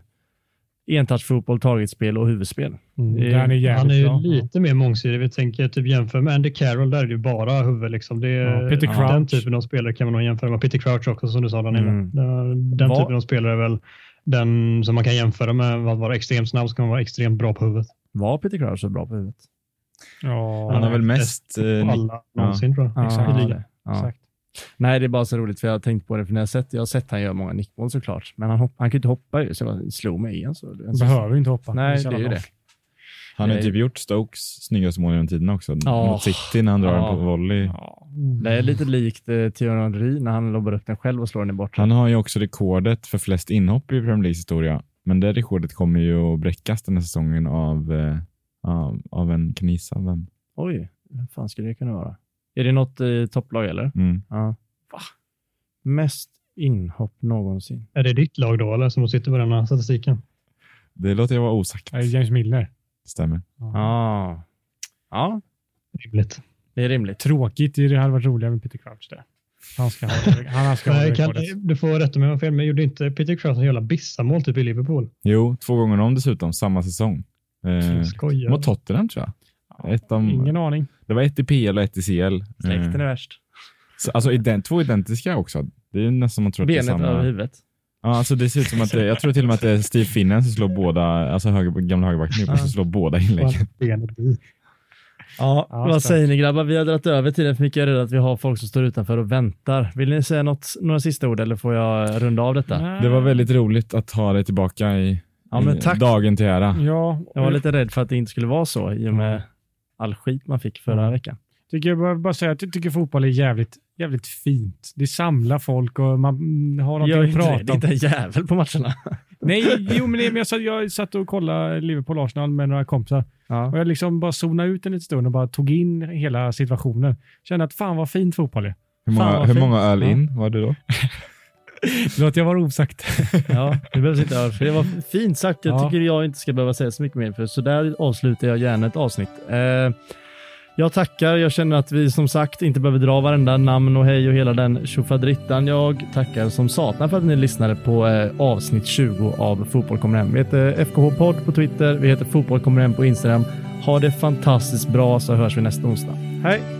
entouchfotboll, targetspel och huvudspel. Mm, är- där han är Han är bra. lite mer mångsidig. Vi tänker typ jämför med Andy Carroll, där är det ju bara huvud. Liksom. Det är, Ja, Peter Den Crouch. typen av spelare kan man nog jämföra med. Peter Crouch också som du sa Daniel. Mm. Den, den typen av spelare är väl den som man kan jämföra med att vara extremt snabb så kan man vara extremt bra på huvudet. Var Peter Crouch så bra på huvudet? Ja, Han har väl mest... Eh, alla någonsin tror jag. Ja, ligan. det. Ja. exakt. Nej, det är bara så roligt för jag har tänkt på det, för när jag, sett, jag har sett han göra många nickmål såklart, men han, hopp, han kan ju inte hoppa ju, så jag slog mig igen. Så, Han behöver inte hoppa. Nej, det är ju det. han har typ gjort Stokes snyggaste mål genom tiden också. Ja. Mot City när han drar Ja. den på volley. Ja. Det är lite likt eh, Thierry Henry när han lobbar upp den själv och slår den i bort. Han har ju också rekordet för flest inhopp i Premier Leagues historia. Men det rekordet kommer ju att bräckas den här säsongen av, eh, av, av en Knisa. Vem? Oj, vem fan skulle det kunna vara? Är det något eh, topplag eller? Mm. Ja. Mest inhopp någonsin. Är det ditt lag då eller som sitter på den här statistiken? Det låter jag vara osagt. Det är James Milner. Stämmer. Ja. Ja, Rimligt. det är rimligt. Tråkigt. Det hade varit roligare med Peter Crouch där. Han ska ha det, han ska ha det kan, du får rätta mig om jag har fel, men gjorde inte Peter Crouch en jävla bissamål typ i Liverpool? Jo, två gånger om dessutom, samma säsong. Eh, mot Tottenham tror jag. Ett av, Ingen aning. det var ett i PL och ett i CL. Släkten Eh, är värst. så, alltså ident, två identiska också. Det är nästan som man tror att det är Benet samma. över huvudet. Ja, alltså det ser ut som att det, jag tror till och med att det är Steve Finnen som slår båda, alltså höger, gamla högerbacken Ja. som slår båda inläggen. Benet. Ja, Ja, vad säger ni grabbar? Vi har dragit över tiden för mycket. Jag är rädd att vi har folk som står utanför och väntar. Vill ni säga något, några sista ord eller får jag runda av detta? Det var väldigt roligt att ha dig tillbaka i, Ja, men i dagen till ära. Ja, Jag var lite rädd för att det inte skulle vara så i och med all skit man fick förra Ja. veckan. tycker jag bara, bara säga att jag tycker fotboll är jävligt, jävligt fint. Det samlar folk och man mm, har någonting inte att det. Det prata är om. inte en jävel på matcherna. Nej, jo, men, det, jag, satt, jag satt och kollade Liverpool-Arsenal med några kompisar Ja. och jag liksom bara zonade ut en liten stund och bara tog in hela situationen. Kände att fan vad fint fotboll är. Hur många, hur många öl Ja. in var du då? Låt jag vara osagt. Ja, det behövs inte för Det var fint sagt. Jag Ja. tycker jag inte ska behöva säga så mycket mer, för så där avslutar jag gärna ett avsnitt. Eh, jag tackar. Jag känner att vi som sagt inte behöver dra varenda namn och hej och hela den tjofaderittan. Jag tackar som satan för att ni lyssnade på eh, avsnitt 20 av Fotboll kommer hem. Vi heter FKH-podd på Twitter. Vi heter Fotboll kommer hem på Instagram. Ha det fantastiskt bra så hörs vi nästa onsdag. Hej!